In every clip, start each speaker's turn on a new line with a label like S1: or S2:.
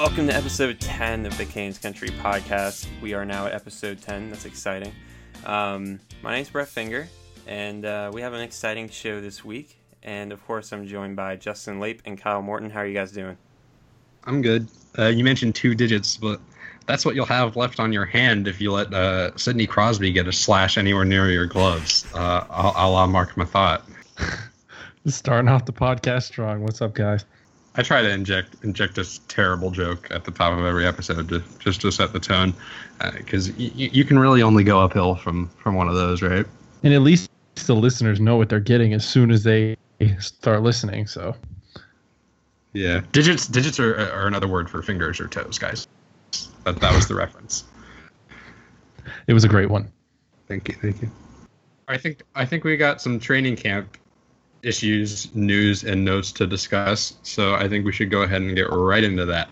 S1: Welcome to episode 10 of the Canes Country podcast. We are now at episode 10. That's exciting. Um, my name's Brett Finger, and uh, we have an exciting show this week. And of course, I'm joined by Justin Lape and Kyle Morton. How are you guys doing?
S2: I'm good. Uh, you mentioned two digits, but that's what you'll have left on your hand if you let uh, Sidney Crosby get a slash anywhere near your gloves. Uh, I'll, I'll mark my thought.
S3: Starting off the podcast strong. What's up, guys?
S2: I try to inject inject a terrible joke at the top of every episode to just to set the tone, because uh, y- you can really only go uphill from from one of those, right?
S3: And at least the listeners know what they're getting as soon as they start listening. So,
S2: yeah, digits digits are, are another word for fingers or toes, guys. But that was the reference.
S3: It was a great one.
S2: Thank you, thank you. I think I think we got some training camp issues, news, and notes to discuss. So I think we should go ahead and get right into that.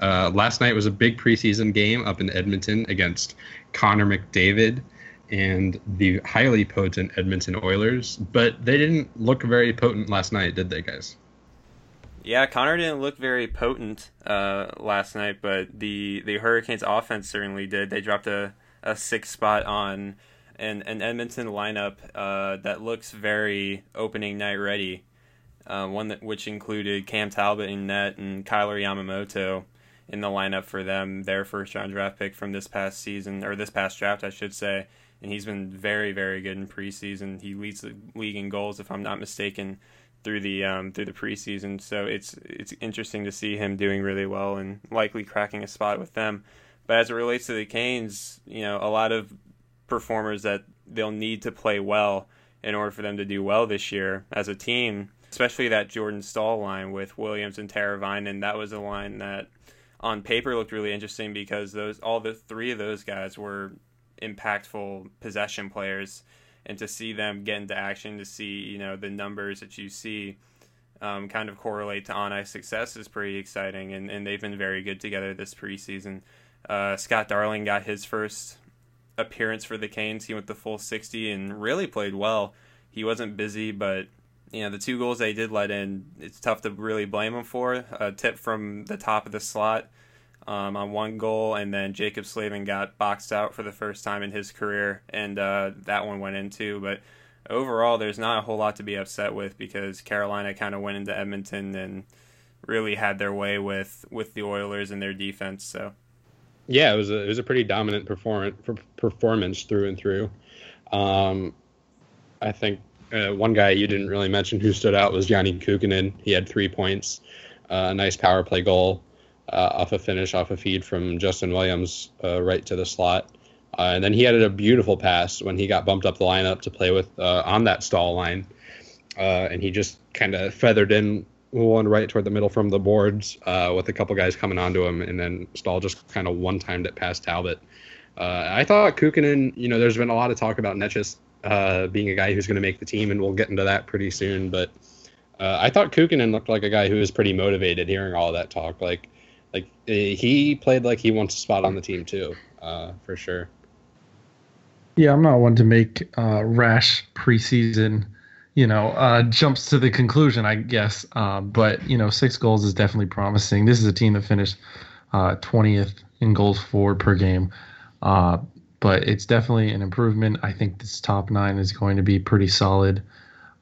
S2: Uh, last night was a big preseason game up in Edmonton against Connor McDavid and the highly potent Edmonton Oilers, but they didn't look very potent last night, did they, guys?
S1: Yeah, Connor didn't look very potent uh, last night, but the the Hurricanes offense certainly did. They dropped a, a six spot on an, an Edmonton lineup uh, that looks very opening night ready. Uh, one that which included Cam Talbot in net and Kailer Yamamoto in the lineup for them, their first round draft pick from this past season or this past draft, I should say. And he's been very, very good in preseason. He leads the league in goals, if I'm not mistaken, through the um, through the preseason. So it's it's interesting to see him doing really well and likely cracking a spot with them. But as it relates to the Canes, you know, a lot of performers that they'll need to play well in order for them to do well this year as a team. Especially that Jordan Staal line with Williams and Teravainen and That was a line that on paper looked really interesting because those all the three of those guys were impactful possession players. And to see them get into action to see you know the numbers that you see um, kind of correlate to on ice success is pretty exciting. And, and they've been very good together this preseason. Uh, Scott Darling got his first appearance for the Canes. He went the full 60 and really played well. He wasn't busy, but you know the two goals they did let in, it's tough to really blame him for. A tip from the top of the slot um, on one goal, and then Jaccob Slavin got boxed out for the first time in his career, and uh, that one went in too. But overall, there's not a whole lot to be upset with because Carolina kind of went into Edmonton and really had their way with with the Oilers and their defense. So
S2: yeah, it was a, it was a pretty dominant performance performance through and through. Um, I think uh, one guy you didn't really mention who stood out was Janne Kuokkanen. He had three points, uh, a nice power play goal uh, off a finish, off a feed from Justin Williams uh, right to the slot. Uh, and then he added a beautiful pass when he got bumped up the lineup to play with uh, on that Staal line. and he just kind of feathered in one right toward the middle from the boards uh, with a couple guys coming onto him, and then Staal just kind of one timed it past Talbot. Uh, I thought Kuokkanen, you know, there's been a lot of talk about Necas uh, being a guy who's going to make the team, and we'll get into that pretty soon. But uh, I thought Kuokkanen looked like a guy who was pretty motivated hearing all that talk. Like, like eh, he played like he wants a spot on the team too, uh, for sure.
S3: Yeah, I'm not one to make uh, rash preseason you know, uh, jumps to the conclusion, I guess. Uh, but you know, six goals is definitely promising. This is a team that finished uh, 20th in goals forward per game, uh, but it's definitely an improvement. I think this top nine is going to be pretty solid.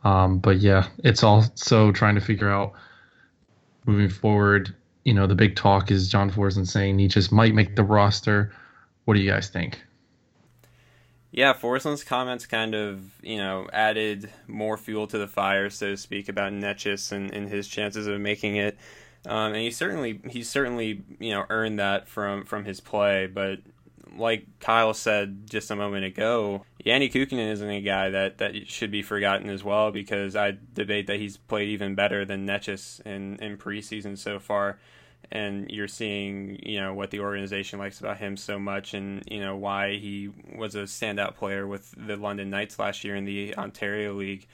S3: Um, but yeah, it's also trying to figure out moving forward. You know, the big talk is John Forslund saying he just might make the roster. What do you guys think?
S1: Yeah, Forslund's comments kind of, you know, added more fuel to the fire, so to speak, about Necas and, and his chances of making it. Um, and he certainly he certainly you know earned that from from his play, but like Kyle said just a moment ago, Janne Kuokkanen isn't a guy that, that should be forgotten as well because I debate that he's played even better than Necas in, in preseason so far and you're seeing you know what the organization likes about him so much and you know why he was a standout player with the London Knights last year in the Ontario League.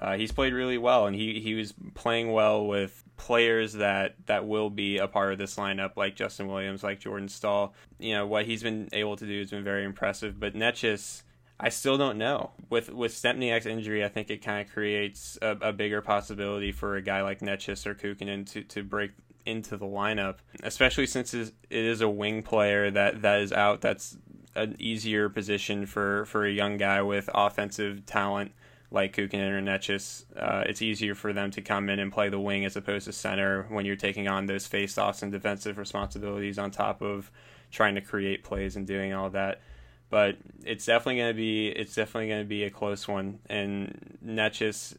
S1: Uh, he's played really well, and he, he was playing well with players that, that will be a part of this lineup, like Justin Williams, like Jordan Staal. You know what he's been able to do has been very impressive. But Necas, I still don't know. With with Stempniak's injury, I think it kind of creates a, a, bigger possibility for a guy like Necas or Kuokkanen to, to break into the lineup, especially since it is a wing player that, that is out. That's an easier position for, for a young guy with offensive talent like Kukin or Necas. Uh, it's easier for them to come in and play the wing as opposed to center when you're taking on those face-offs and defensive responsibilities on top of trying to create plays and doing all that but it's definitely going to be it's definitely going to be a close one. And Necas,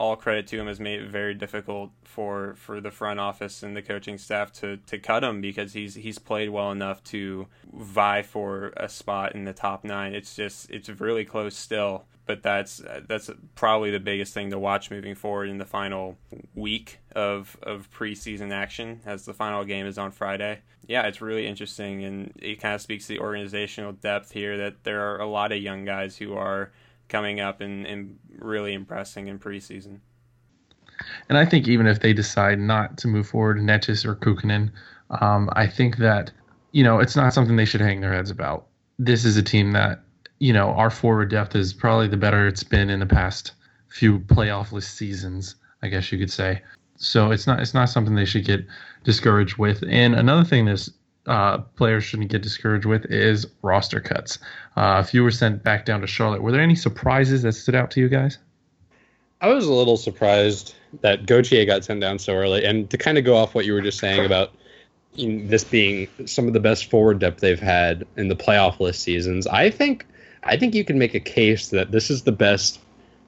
S1: all credit to him, has made it very difficult for for the front office and the coaching staff to to cut him because he's he's played well enough to vie for a spot in the top nine. It's just it's really close still, but that's that's probably the biggest thing to watch moving forward in the final week of of preseason action as the final game is on Friday yeah, it's really interesting, and it kind of speaks to the organizational depth here that there are a lot of young guys who are coming up and, and really impressing in preseason.
S3: And I think even if they decide not to move forward, Necas or Kuokkanen, um, I think that you know it's not something they should hang their heads about. This is a team that you know our forward depth is probably the better it's been in the past few playoffless seasons, I guess you could say. So it's not it's not something they should get discouraged with. And another thing that uh, players shouldn't get discouraged with is roster cuts. Uh, if you were sent back down to Charlotte, were there any surprises that stood out to you guys?
S2: I was a little surprised that Gauthier got sent down so early. And to kind of go off what you were just saying about this being some of the best forward depth they've had in the playoff list seasons, I think I think you can make a case that this is the best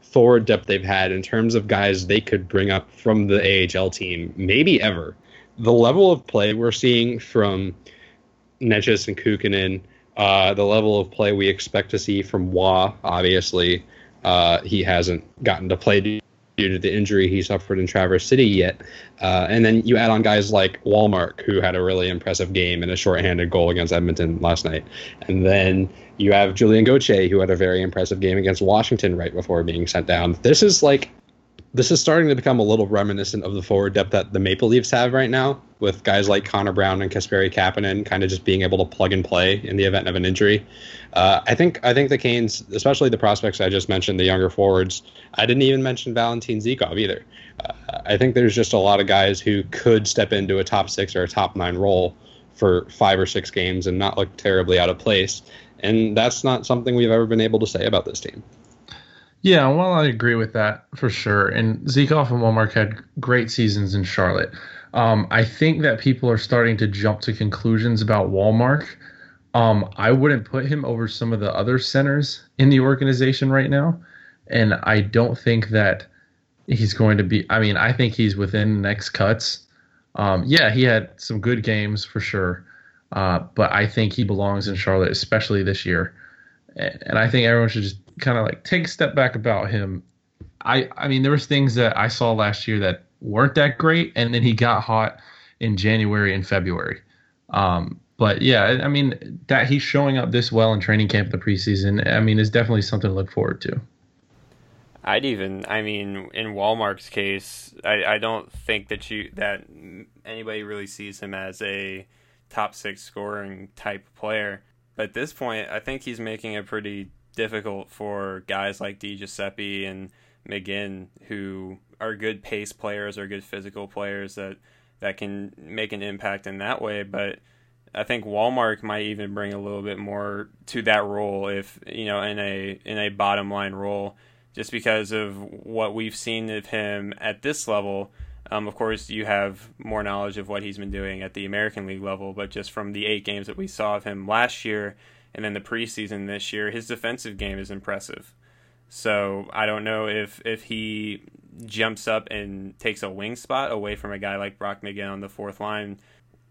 S2: forward depth they've had in terms of guys they could bring up from the AHL team, maybe ever. The level of play we're seeing from Necas and Kuokkanen, uh, the level of play we expect to see from Roy, obviously, uh, he hasn't gotten to play due to the injury he suffered in Traverse City yet. Uh, and then you add on guys like Wallmark, who had a really impressive game and a shorthanded goal against Edmonton last night. And then you have Julien Gauthier, who had a very impressive game against Washington right before being sent down. This is like this is starting to become a little reminiscent of the forward depth that the Maple Leafs have right now, with guys like Connor Brown and Kasperi Kapanen kind of just being able to plug and play in the event of an injury. Uh, I think I think the Canes, especially the prospects I just mentioned, the younger forwards. I didn't even mention Valentin Zykov either. Uh, I think there's just a lot of guys who could step into a top six or a top nine role for five or six games and not look terribly out of place. And that's not something we've ever been able to say about this team.
S3: Yeah, well, I agree with that for sure. And Zykov and Wallmark had great seasons in Charlotte. Um, I think that people are starting to jump to conclusions about Wallmark. Um, I wouldn't put him over some of the other centers in the organization right now. And I don't think that he's going to be. I mean, I think he's within next cuts. Um, yeah, he had some good games for sure. Uh, but I think he belongs in Charlotte, especially this year. And I think everyone should just kind of like take a step back about him. I I mean there was things that I saw last year that weren't that great, and then he got hot in January and February. Um, but yeah, I mean that he's showing up this well in training camp the preseason. I mean is definitely something to look forward to.
S1: I'd even, I mean, in Wallmark's case, I, I don't think that you that anybody really sees him as a top six scoring type player. But at this point, I think he's making a pretty difficult for guys like DiGiuseppe and McGinn who are good pace players or good physical players that that can make an impact in that way. But I think Wallmark might even bring a little bit more to that role if you know in a in a bottom line role, just because of what we've seen of him at this level. Um, of course, you have more knowledge of what he's been doing at the American League level, but just from the eight games that we saw of him last year, and then the preseason this year, his defensive game is impressive. So I don't know if if he jumps up and takes a wing spot away from a guy like Brock McGinn on the fourth line.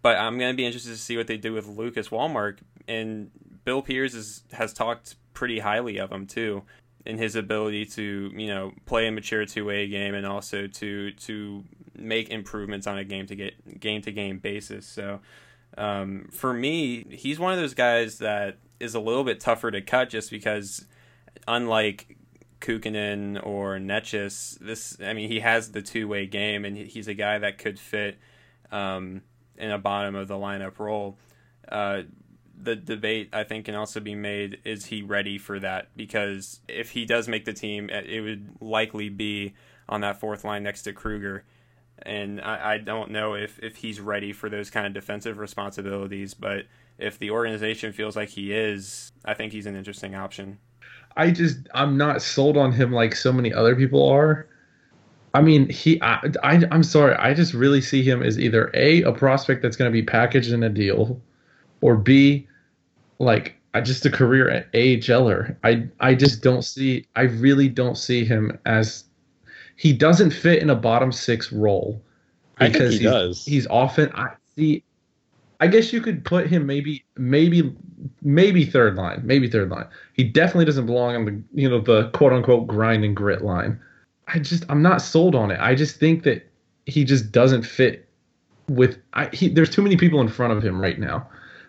S1: But I'm going to be interested to see what they do with Lucas Wallmark. And Bill Peters is, has talked pretty highly of him too, in his ability to you know play a mature two way game and also to to make improvements on a game to get game to game basis. So um, for me, he's one of those guys that is a little bit tougher to cut just because, unlike Kuokkanen or Necas, this I mean he has the two way game and he's a guy that could fit um, in a bottom of the lineup role. Uh, the debate I think can also be made is he ready for that because if he does make the team, it would likely be on that fourth line next to Kruger. and I, I don't know if, if he's ready for those kind of defensive responsibilities. But if the organization feels like he is, I think he's an interesting option.
S3: I just I'm not sold on him like so many other people are. I mean, he I, I I'm sorry, I just really see him as either a a prospect that's going to be packaged in a deal, or b like just a career AHLer. I I just don't see. I really don't see him as he doesn't fit in a bottom six role.
S2: I think he
S3: he's,
S2: does.
S3: He's often I see. I guess you could put him maybe maybe maybe third line, maybe third line. He definitely doesn't belong on the you know the quote unquote grind and grit line. I just I'm not sold on it. I just think that he just doesn't fit with I he, there's too many people in front of him right now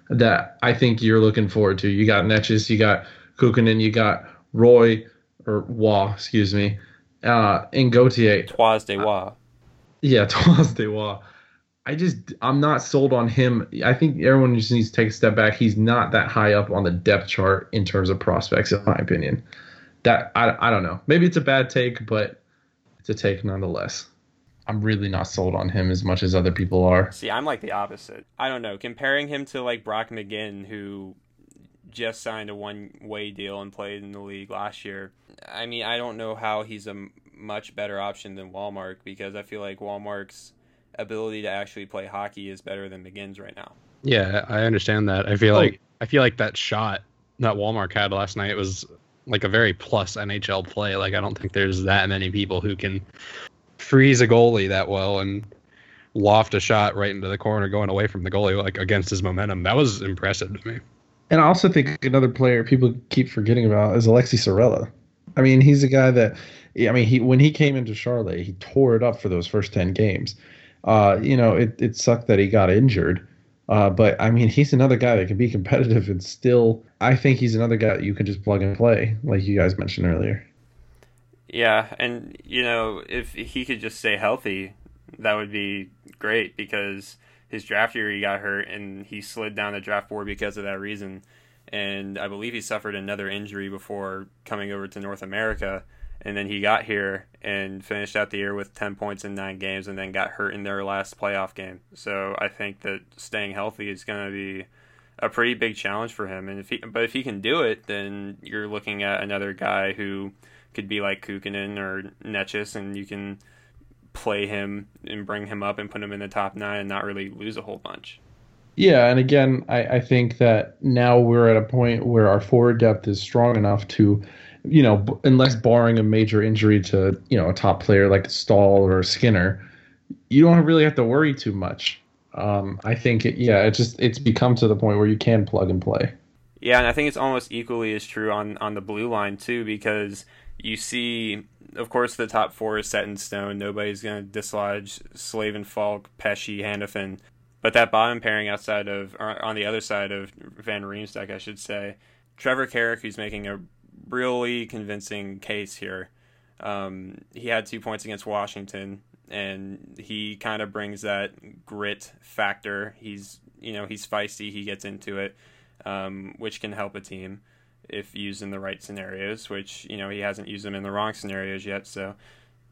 S3: that I think you're looking forward to. You got Necas, you got Kuokkanen, you got Roy or Waugh, excuse me, uh, and Gauthier.
S1: Toise de Waugh.
S3: Yeah, Toise de Waugh. I just I'm not sold on him. I think everyone just needs to take a step back. He's not that high up on the depth chart in terms of prospects, in my opinion. That I I don't know. Maybe it's a bad take, but it's a take nonetheless. I'm really not sold on him as much as other people are.
S1: See, I'm like the opposite. I don't know. Comparing him to like Brock McGinn, who just signed a one-way deal and played in the league last year. I mean, I don't know how he's a much better option than Wallmark because I feel like Wallmark's ability to actually play hockey is better than McGinn's right now.
S2: Yeah, I understand that. I feel oh. like I feel like that shot that Wallmark had last night was like a very plus NHL play. Like I don't think there's that many people who can freeze a goalie that well and loft a shot right into the corner going away from the goalie like against his momentum. That was impressive to me.
S3: And I also think another player people keep forgetting about is Aleksi Saarela. I mean, he's a guy that I mean, he when he came into Charlotte, he tore it up for those first 10 games. Uh, you know, it, it sucked that he got injured. Uh, but I mean, he's another guy that can be competitive and still. I think he's another guy that you can just plug and play, like you guys mentioned earlier.
S1: Yeah, and you know, if he could just stay healthy, that would be great because his draft year he got hurt and he slid down the draft board because of that reason. And I believe he suffered another injury before coming over to North America. And then he got here and finished out the year with 10 points in nine games and then got hurt in their last playoff game. So I think that staying healthy is going to be a pretty big challenge for him. And if he, but if he can do it, then you're looking at another guy who could be like Kuokkanen or Necas, and you can play him and bring him up and put him in the top nine and not really lose a whole bunch.
S3: Yeah, and again, I, I think that now we're at a point where our forward depth is strong enough to, you know, unless barring a major injury to, you know, a top player like Staal or Skinner, you don't really have to worry too much. Um, I think, it, yeah, it just it's become to the point where you can plug and play.
S1: Yeah, and I think it's almost equally as true on on the blue line too, because you see, of course, the top four is set in stone. Nobody's going to dislodge Slavin, Faulk, Pesce, Hanifin. But that bottom pairing outside of, or on the other side of Van Riemsdyk, I should say, Trevor Carrick, who's making a really convincing case here. Um, he had two points against Washington, and he kind of brings that grit factor. He's, you know, he's feisty. He gets into it, um, which can help a team if used in the right scenarios, which you know he hasn't used them in the wrong scenarios yet. So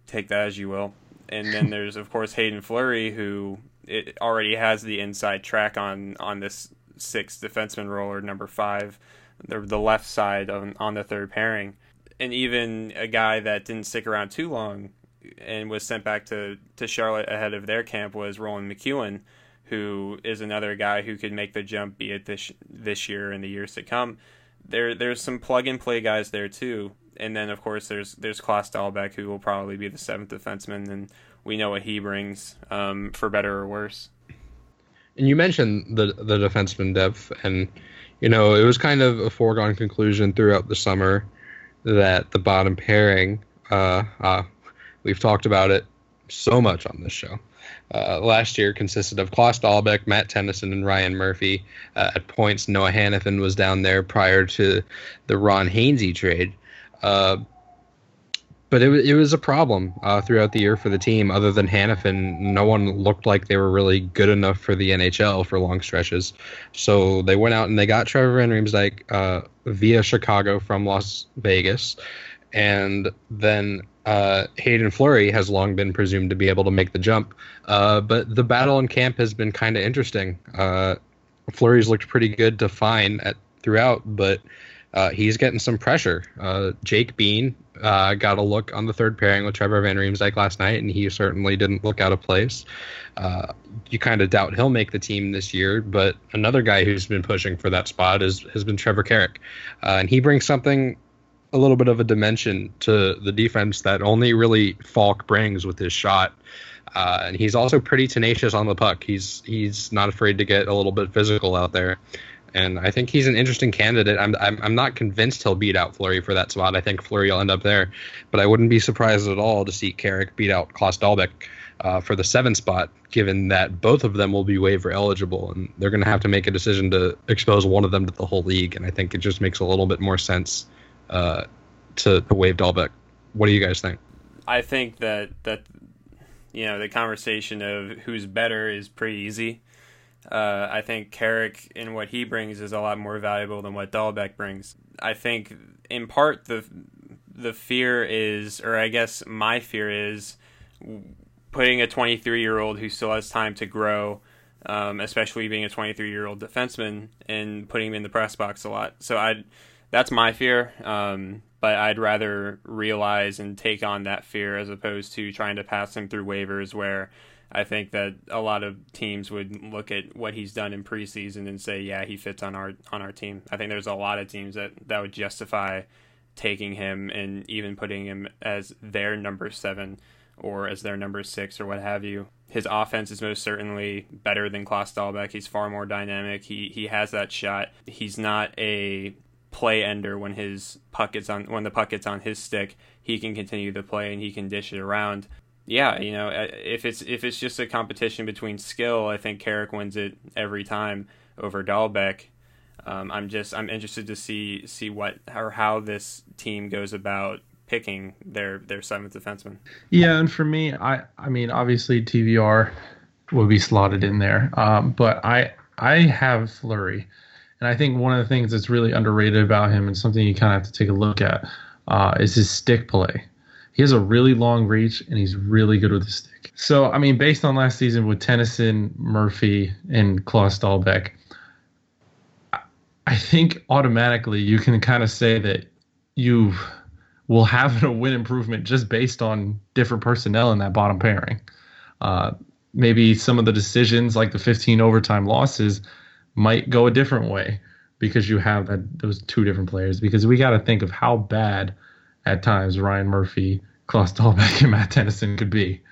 S1: take that as you will. And then there's of course Haydn Fleury, who it already has the inside track on on this sixth defenseman role or number five, the the left side on on the third pairing, and even a guy that didn't stick around too long and was sent back to to Charlotte ahead of their camp was Roland McKeown, who is another guy who could make the jump, be it this this year and the years to come there there's some plug and play guys there too. And then of course there's there's Klas Dahlbeck who will probably be the seventh defenseman, and we know what he brings, um, for better or worse.
S2: And you mentioned the the defenseman depth, and you know it was kind of a foregone conclusion throughout the summer that the bottom pairing. Uh, uh, we've talked about it so much on this show uh, last year consisted of Klas Dahlbeck, Matt Tennyson, and Ryan Murphy. Uh, at points, Noah Hanifin was down there prior to the Ron Hainsey trade. But it, it was a problem uh, throughout the year for the team. Other than Hanifin, no one looked like they were really good enough for the NHL for long stretches. So they went out and they got Trevor Van Riemsdyk uh, via Chicago from Las Vegas, and then uh, Haydn Fleury has long been presumed to be able to make the jump. Uh, but the battle in camp has been kind of interesting. Uh, Fleury's looked pretty good to fine at throughout, but uh, he's getting some pressure. Jake Bean uh, got a look on the third pairing with Trevor Van Riemsdyk last night, and he certainly didn't look out of place. Uh, you kind of doubt he'll make the team this year, but another guy who's been pushing for that spot is has been Trevor Carrick, uh, and he brings something a little bit of a dimension to the defense that only really Faulk brings with his shot. Uh, and he's also pretty tenacious on the puck. He's he's not afraid to get a little bit physical out there and I think he's an interesting candidate. I'm, I'm I'm not convinced he'll beat out Fleury for that spot. I think Fleury will end up there, but I wouldn't be surprised at all to see Carrick beat out Klas Dahlbeck uh, for the seven spot, given that both of them will be waiver eligible, and they're going to have to make a decision to expose one of them to the whole league. And I think it just makes a little bit more sense uh, to, to waive Dahlbeck. What do you guys think?
S1: I think that that you know the conversation of who's better is pretty easy uh, I think Carrick and what he brings is a lot more valuable than what Dahlbeck brings. I think in part the the fear is, or I guess my fear is, putting a 23 year old who still has time to grow, um, especially being a 23 year old defenseman, and putting him in the press box a lot. So I, that's my fear. Um, but I'd rather realize and take on that fear as opposed to trying to pass him through waivers where I think that a lot of teams would look at what he's done in preseason and say, yeah, he fits on our on our team. I think there's a lot of teams that that would justify taking him and even putting him as their number seven or as their number six or what have you. His offense is most certainly better than Klas Dahlbeck. He's far more dynamic. He he has that shot. He's not a play ender when his puck gets on when the puck gets on his stick. He can continue the play and he can dish it around yeah, you know, uh, if it's if it's just a competition between skill, I think Carrick wins it every time over Dahlbeck. Um, I'm just I'm interested to see see what or how this team goes about picking their their seventh defenseman.
S3: Yeah, and for me, I I mean obviously TVR will be slotted in there, um, but I I have Fleury, and I think one of the things that's really underrated about him and something you kind of have to take a look at uh, is his stick play. He has a really long reach and he's really good with the stick. So, I mean, based on last season with Tennyson, Murphy, and Klas Dahlbeck, I think automatically you can kind of say that you will have a win improvement just based on different personnel in that bottom pairing. Uh, maybe some of the decisions, like the 15 overtime losses, might go a different way because you have that those two different players. Because we got to think of how bad at times Ryan Murphy, Klas Dahlbeck, and Matt Tennyson could be.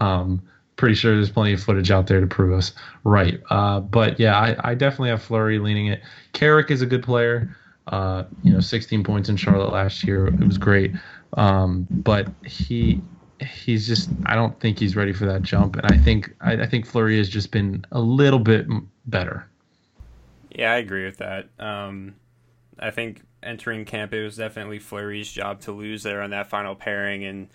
S3: Um, pretty sure there's plenty of footage out there to prove us right. Uh, but yeah, I, I, definitely have Fleury leaning it. Carrick is a good player. Uh, you know, 16 points in Charlotte last year. It was great. Um, but he he's just I don't think he's ready for that jump, and I think I, I think Fleury has just been a little bit better.
S1: Yeah, I agree with that. Um, I think entering camp, it was definitely Fleury's job to lose there on that final pairing, and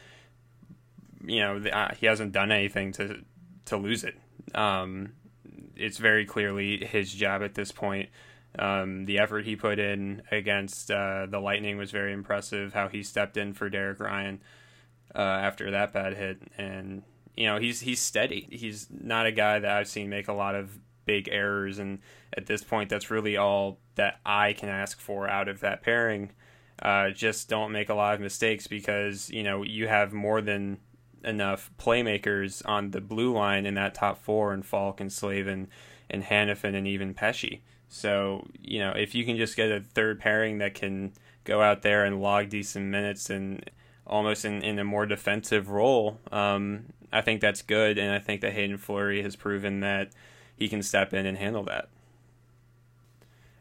S1: you know uh, he hasn't done anything to to lose it. Um, it's very clearly his job at this point. Um, the effort he put in against uh, the Lightning was very impressive. How he stepped in for Derek Ryan uh, after that bad hit, and you know he's he's steady. He's not a guy that I've seen make a lot of big errors. And at this point, that's really all that I can ask for out of that pairing. Uh, just don't make a lot of mistakes because you know you have more than enough playmakers on the blue line in that top four and Faulk and Slavin and Hanifin and even Pesce. So you know if you can just get a third pairing that can go out there and log decent minutes and almost in, in a more defensive role, um, I think that's good. And I think that Haydn Fleury has proven that he can step in and handle that.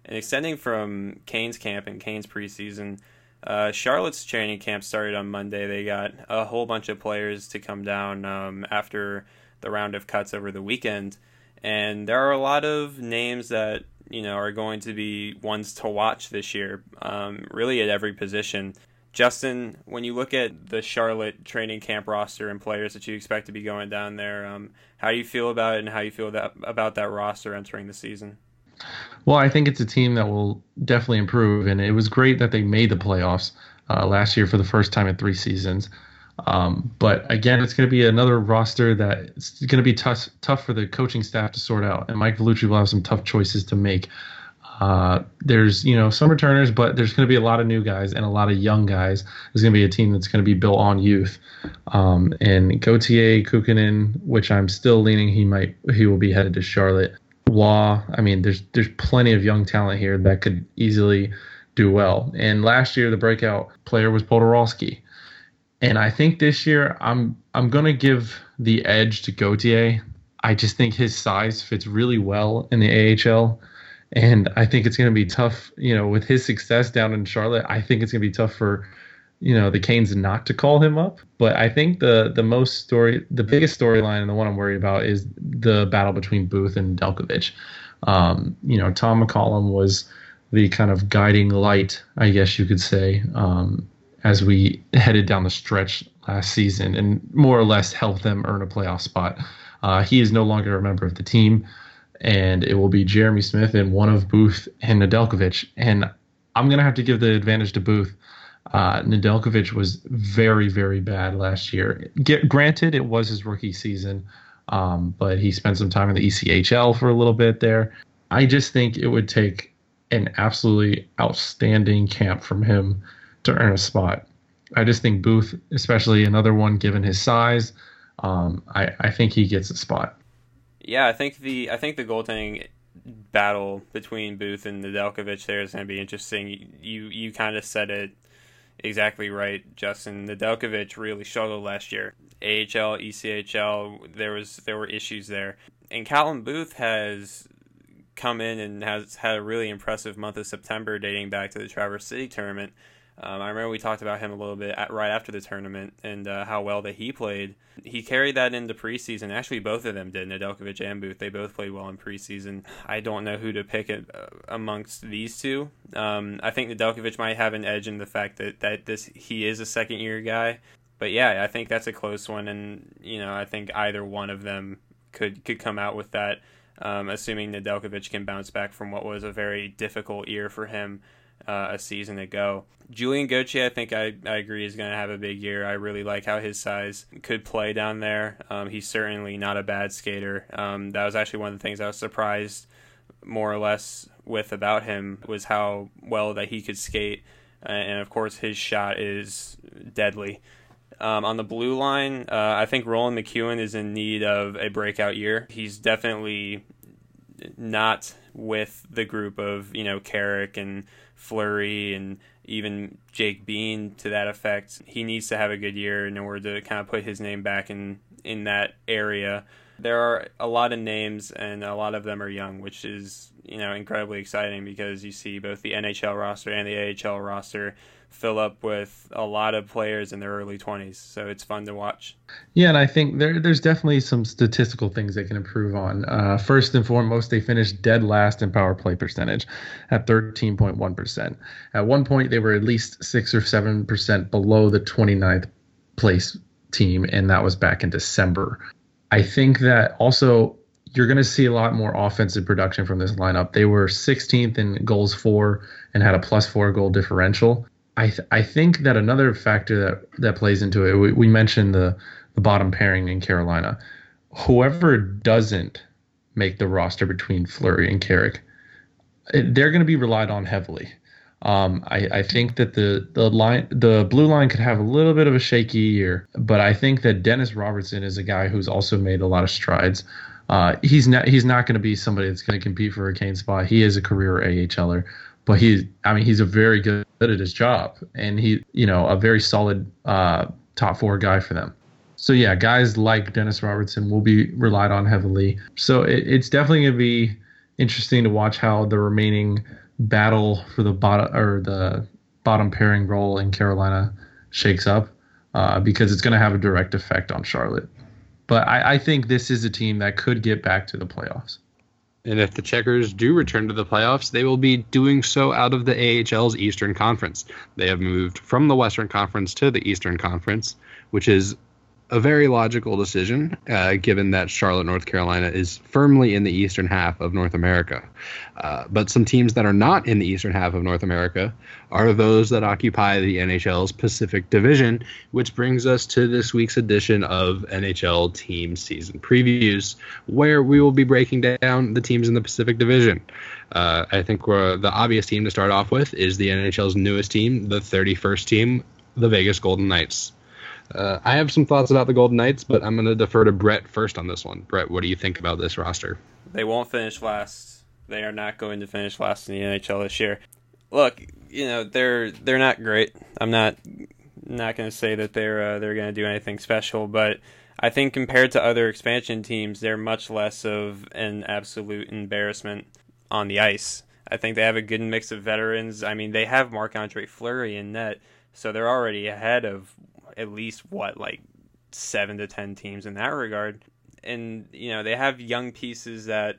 S1: And extending from Canes camp and Canes preseason, uh, Charlotte's training camp started on Monday. They got a whole bunch of players to come down um, after the round of cuts over the weekend, and there are a lot of names that you know are going to be ones to watch this year. Um, really at every position. Justin, when you look at the Charlotte training camp roster and players that you expect to be going down there, um, how do you feel about it, and how you feel that about that roster entering the season?
S3: Well, I think it's a team that will definitely improve, and it was great that they made the playoffs uh, last year for the first time in three seasons. Um, but again, it's going to be another roster that it's going to be tough tough for the coaching staff to sort out, and Mike Vellucci will have some tough choices to make. Uh, there's you know some returners, but there's going to be a lot of new guys and a lot of young guys. There's going to be a team that's going to be built on youth. Um, and Gauthier Kuokkanen, which I'm still leaning he might he will be headed to Charlotte. Waugh, I mean, there's there's plenty of young talent here that could easily do well. And last year the breakout player was Poturalski. And I think this year I'm I'm gonna give the edge to Gauthier. I just think his size fits really well in the AHL and I think it's going to be tough. You know, with his success down in Charlotte, I think it's going to be tough for you know the Canes not to call him up. But I think the the most story, the biggest storyline, and the one I'm worried about is the battle between Booth and Delkovich. Um, you know, Tom McCollum was the kind of guiding light, I guess you could say, um, as we headed down the stretch last season, and more or less helped them earn a playoff spot. Uh, he is no longer a member of the team and it will be Jeremy Smith and one of Booth and Nedeljkovic. And I'm gonna have to give the advantage to Booth. Uh, Nedeljkovic was very, very bad last year. Get, granted, it was his rookie season, um, but he spent some time in the ECHL for a little bit there. I just think it would take an absolutely outstanding camp from him to earn a spot. I just think Booth, especially another one given his size, um, I, I think he gets a spot.
S1: Yeah, I think the I think the goaltending battle between Booth and Nedeljkovic there is going to be interesting. You you kind of said it exactly right, Justin. Nedeljkovic really struggled last year. AHL, ECHL, there was there were issues there, and Callum Booth has come in and has had a really impressive month of September, dating back to the Traverse City tournament. Um, I remember we talked about him a little bit at, right after the tournament and uh, how well that he played. He carried that into preseason. Actually, both of them did. Nedeljkovic and Booth. They both played well in preseason. I don't know who to pick it, uh, amongst these two. Um, I think Nedeljkovic might have an edge in the fact that, that this he is a second year guy. But yeah, I think that's a close one, and you know I think either one of them could could come out with that. Um, assuming Nedeljkovic can bounce back from what was a very difficult year for him uh, a season ago. Julien Gauthier, I think I, I agree, is going to have a big year. I really like how his size could play down there. Um, he's certainly not a bad skater. Um, that was actually one of the things I was surprised more or less with about him was how well that he could skate. And of course, his shot is deadly. Um, on the blue line, uh, I think Roland McKeown is in need of a breakout year. He's definitely not with the group of you know Carrick and Fleury and even Jake Bean to that effect. He needs to have a good year in order to kind of put his name back in in that area. There are a lot of names, and a lot of them are young, which is you know incredibly exciting because you see both the NHL roster and the AHL roster fill up with a lot of players in their early 20s. So it's fun to watch.
S3: Yeah, and I think there, there's definitely some statistical things they can improve on. Uh, first and foremost, they finished dead last in power play percentage at 13.1%. At one point, they were at least 6 or 7% below the 29th place team, and that was back in December. I think that also you're going to see a lot more offensive production from this lineup. They were 16th in goals for and had a plus four goal differential. I th- I think that another factor that that plays into it. We, we mentioned the the bottom pairing in Carolina. Whoever doesn't make the roster between Fleury and Carrick, they're going to be relied on heavily. Um, I, I think that the the line the blue line could have a little bit of a shaky year, but I think that Dennis Robertson is a guy who's also made a lot of strides. Uh, he's not he's not going to be somebody that's going to compete for a Kane spot. He is a career AHLer, but he's I mean he's a very good at his job and he you know a very solid uh, top four guy for them. So yeah, guys like Dennis Robertson will be relied on heavily. So it, it's definitely going to be interesting to watch how the remaining battle for the bottom or the bottom pairing role in Carolina shakes up uh, because it's going to have a direct effect on Charlotte. But I, I think this is a team that could get back to the playoffs.
S2: And if the Checkers do return to the playoffs, they will be doing so out of the AHL's Eastern Conference. They have moved from the Western Conference to the Eastern Conference, which is a very logical decision, uh, given that Charlotte, North Carolina is firmly in the eastern half of North America. Uh, but some teams that are not in the eastern half of North America are those that occupy the NHL's Pacific Division, which brings us to this week's edition of NHL Team Season Previews, where we will be breaking down the teams in the Pacific Division. Uh, I think the obvious team to start off with is the NHL's newest team, the 31st team, the Vegas Golden Knights. Uh, I have some thoughts about the Golden Knights, but I'm going to defer to Brett first on this one. Brett, what do you think about this roster?
S1: They won't finish last. They are not going to finish last in the NHL this year. Look, you know they're they're not great. I'm not not going to say that they're uh, they're going to do anything special, but I think compared to other expansion teams, they're much less of an absolute embarrassment on the ice. I think they have a good mix of veterans. I mean, they have Marc Andre Fleury in net, so they're already ahead of at least what like seven to ten teams in that regard. And you know they have young pieces that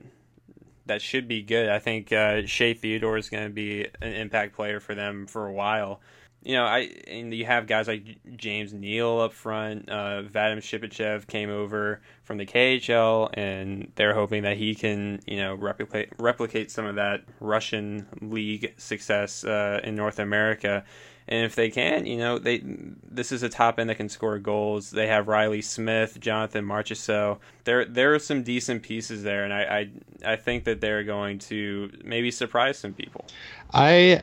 S1: that should be good. I think uh, Shea Theodore is going to be an impact player for them for a while. You know, I and you have guys like James Neal up front. Uh, Vadim Shipachyov came over from the KHL, and they're hoping that he can, you know, replicate replicate some of that Russian league success uh, in North America. And if they can, you know, they this is a top end that can score goals. They have Reilly Smith, Jonathan Marchessault. There there are some decent pieces there, and I I, I think that they're going to maybe surprise some people.
S2: I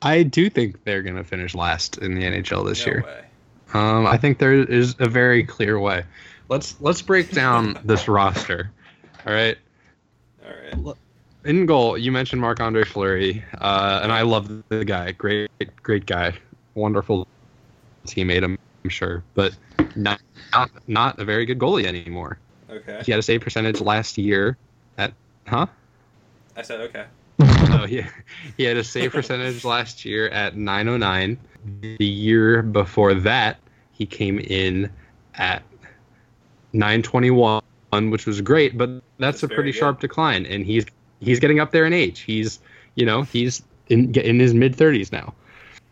S2: I do think they're going to finish last in the NHL this no year. Way. Um, I think there is a very clear way. Let's let's break down this roster. All right.
S1: All right
S2: in goal, you mentioned Marc Andre Fleury, uh, and I love the guy. Great, great guy. Wonderful teammate, I'm sure, but not, not not a very good goalie anymore.
S1: Okay.
S2: He had a save percentage last year at huh?
S1: I said okay.
S2: oh yeah, he had a save percentage last year at 909. The year before that, he came in at 921, which was great, but that's, that's a pretty sharp decline, and he's he's getting up there in age. He's you know he's in in his mid 30s now.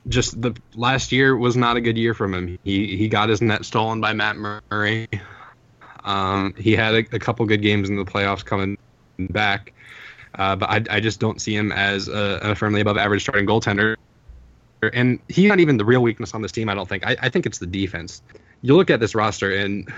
S2: Just the last year was not a good year from him. He he got his net stolen by Matt Murray. Um, he had a, a, couple good games in the playoffs coming back, uh, but I, I just don't see him as a, a firmly above average starting goaltender. And he's not even the real weakness on this team. I don't think. I, I think it's the defense. You look at this roster and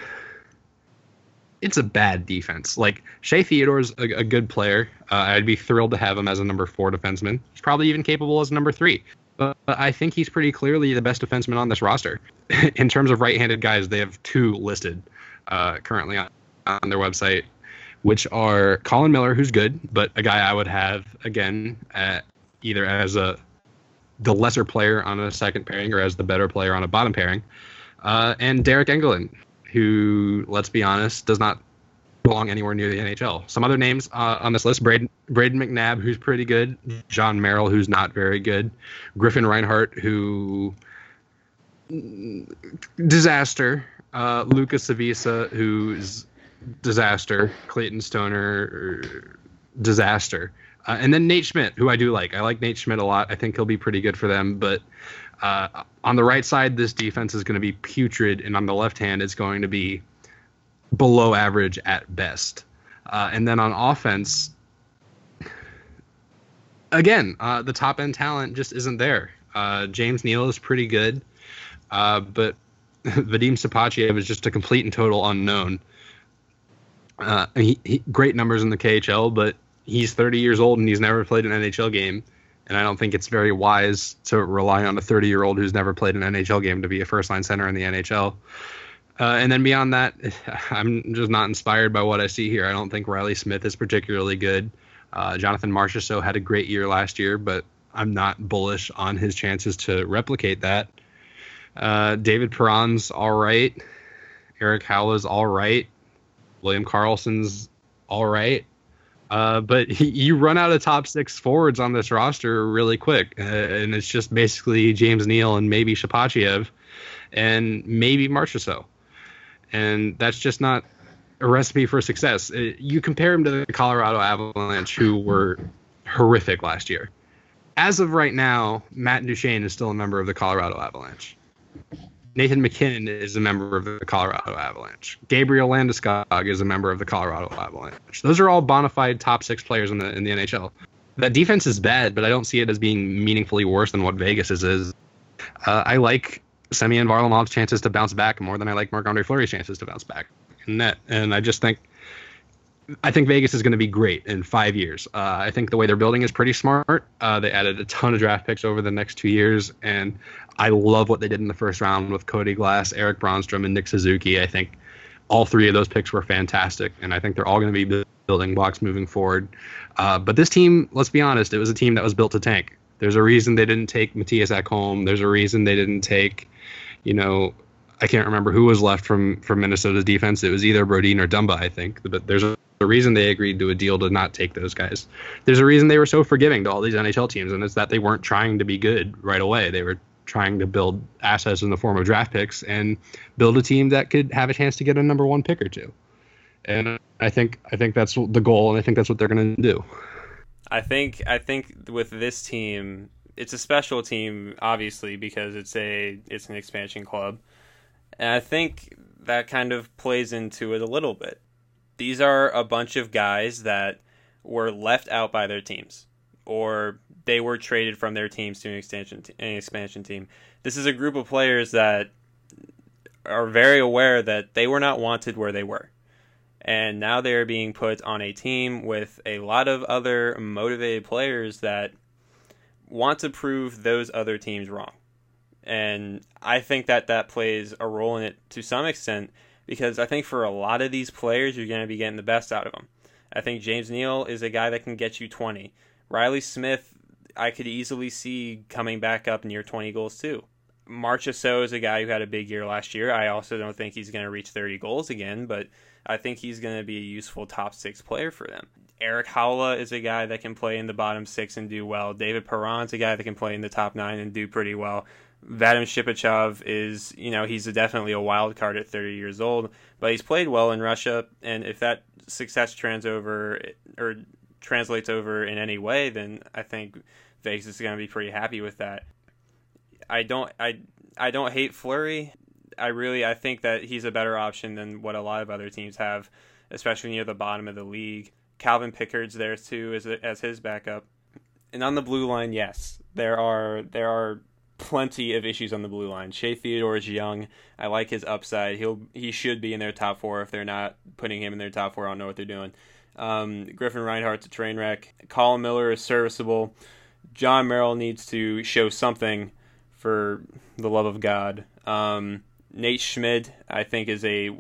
S2: it's a bad defense. Like Shea Theodore's a, a good player. Uh, I'd be thrilled to have him as a number four defenseman. He's probably even capable as a number three. But I think he's pretty clearly the best defenseman on this roster. In terms of right-handed guys, they have two listed uh, currently on, on their website, which are Colin Miller, who's good, but a guy I would have again at, either as a the lesser player on a second pairing or as the better player on a bottom pairing, uh, and Deryk Engelland, who, let's be honest, does not belong anywhere near the NHL. Some other names uh, on this list: Braden, Brayden McNabb, who's pretty good; Jon Merrill, who's not very good; Griffin Reinhart, who disaster; uh, Luca Sbisa, who's disaster; Clayton Stoner, disaster. Uh, and then Nate Schmidt, who I do like. I like Nate Schmidt a lot. I think he'll be pretty good for them. But uh, on the right side, this defense is going to be putrid, and on the left hand, it's going to be below average at best. Uh, and then on offense, again, uh, the top end talent just isn't there. Uh, James Neal is pretty good, uh, but Vadim Shipachyov is just a complete and total unknown. Uh, he, he, great numbers in the KHL, but he's 30 years old and he's never played an NHL game and I don't think it's very wise to rely on a 30 year old who's never played an NHL game to be a first line center in the NHL. Uh, and then beyond that, I'm just not inspired by what I see here. I don't think Reilly Smith is particularly good. Uh, Jonathan Marchessault had a great year last year, but I'm not bullish on his chances to replicate that. Uh, David Perron's all right. Erik Haula's all right. William Karlsson's all right. Uh, but he, you run out of top six forwards on this roster really quick, uh, and it's just basically James Neal and maybe Shipachyov, and maybe Marchessault, and that's just not a recipe for success. Uh, you compare him to the Colorado Avalanche, who were horrific last year. As of right now, Matt Duchene is still a member of the Colorado Avalanche. Nathan MacKinnon is a member of the Colorado Avalanche. Gabriel Landeskog is a member of the Colorado Avalanche. Those are all bona fide top six players in the in the NHL. That defense is bad, but I don't see it as being meaningfully worse than what Vegas is. is. Uh, I like Semyon Varlamov's chances to bounce back more than I like Marc Andre Fleury's chances to bounce back in net. And I just think I think Vegas is going to be great in five years. Uh, I think the way they're building is pretty smart. Uh, they added a ton of draft picks over the next two years, and I love what they did in the first round with Cody Glass, Erik Brännström, and Nick Suzuki. I think all three of those picks were fantastic, and I think they're all going to be building blocks moving forward. Uh, but this team, let's be honest, it was a team that was built to tank. There's a reason they didn't take Mattias Ekholm. There's a reason they didn't take, you know, I can't remember who was left from from Minnesota's defense. It was either Brodin or Dumba, I think. But there's a, a reason they agreed to a deal to not take those guys. There's a reason they were so forgiving to all these NHL teams, and it's that they weren't trying to be good right away. They were trying to build assets in the form of draft picks and build a team that could have a chance to get a number one pick or two. And I think I think that's the goal, and I think that's what they're going to do.
S1: I think I think with this team, it's a special team, obviously because it's a it's an expansion club and I think that kind of plays into it a little bit. These are a bunch of guys that were left out by their teams, or they were traded from their teams to an expansion an expansion team. This is a group of players that are very aware that they were not wanted where they were. And now they are being put on a team with a lot of other motivated players that want to prove those other teams wrong and I think that that plays a role in it to some extent because I think for a lot of these players, you're going to be getting the best out of them. I think James Neal is a guy that can get you 20. Reilly Smith, I could easily see coming back up near 20 goals too. Marchessault is a guy who had a big year last year. I also don't think he's going to reach 30 goals again, but I think he's going to be a useful top six player for them. Erik Haula is a guy that can play in the bottom six and do well. David Perron's a guy that can play in the top nine and do pretty well. Vadim Shipachyov is, you know, he's a, definitely a wild card at 30 years old, but he's played well in Russia, and if that success trans over or translates over in any way, then I think Vegas is going to be pretty happy with that. I don't, I, I don't hate Fleury. I really, I think that he's a better option than what a lot of other teams have, especially near the bottom of the league. Calvin Pickard's there too as as his backup. And on the blue line, yes, there are there are plenty of issues on the blue line. Shea Theodore is young. I like his upside. He'll he should be in their top four. If they're not putting him in their top four, I don't know what they're doing. Um, Griffin Reinhart's a train wreck. Colin Miller is serviceable. Jon Merrill needs to show something for the love of God. Um, Nate Schmidt, I think, is a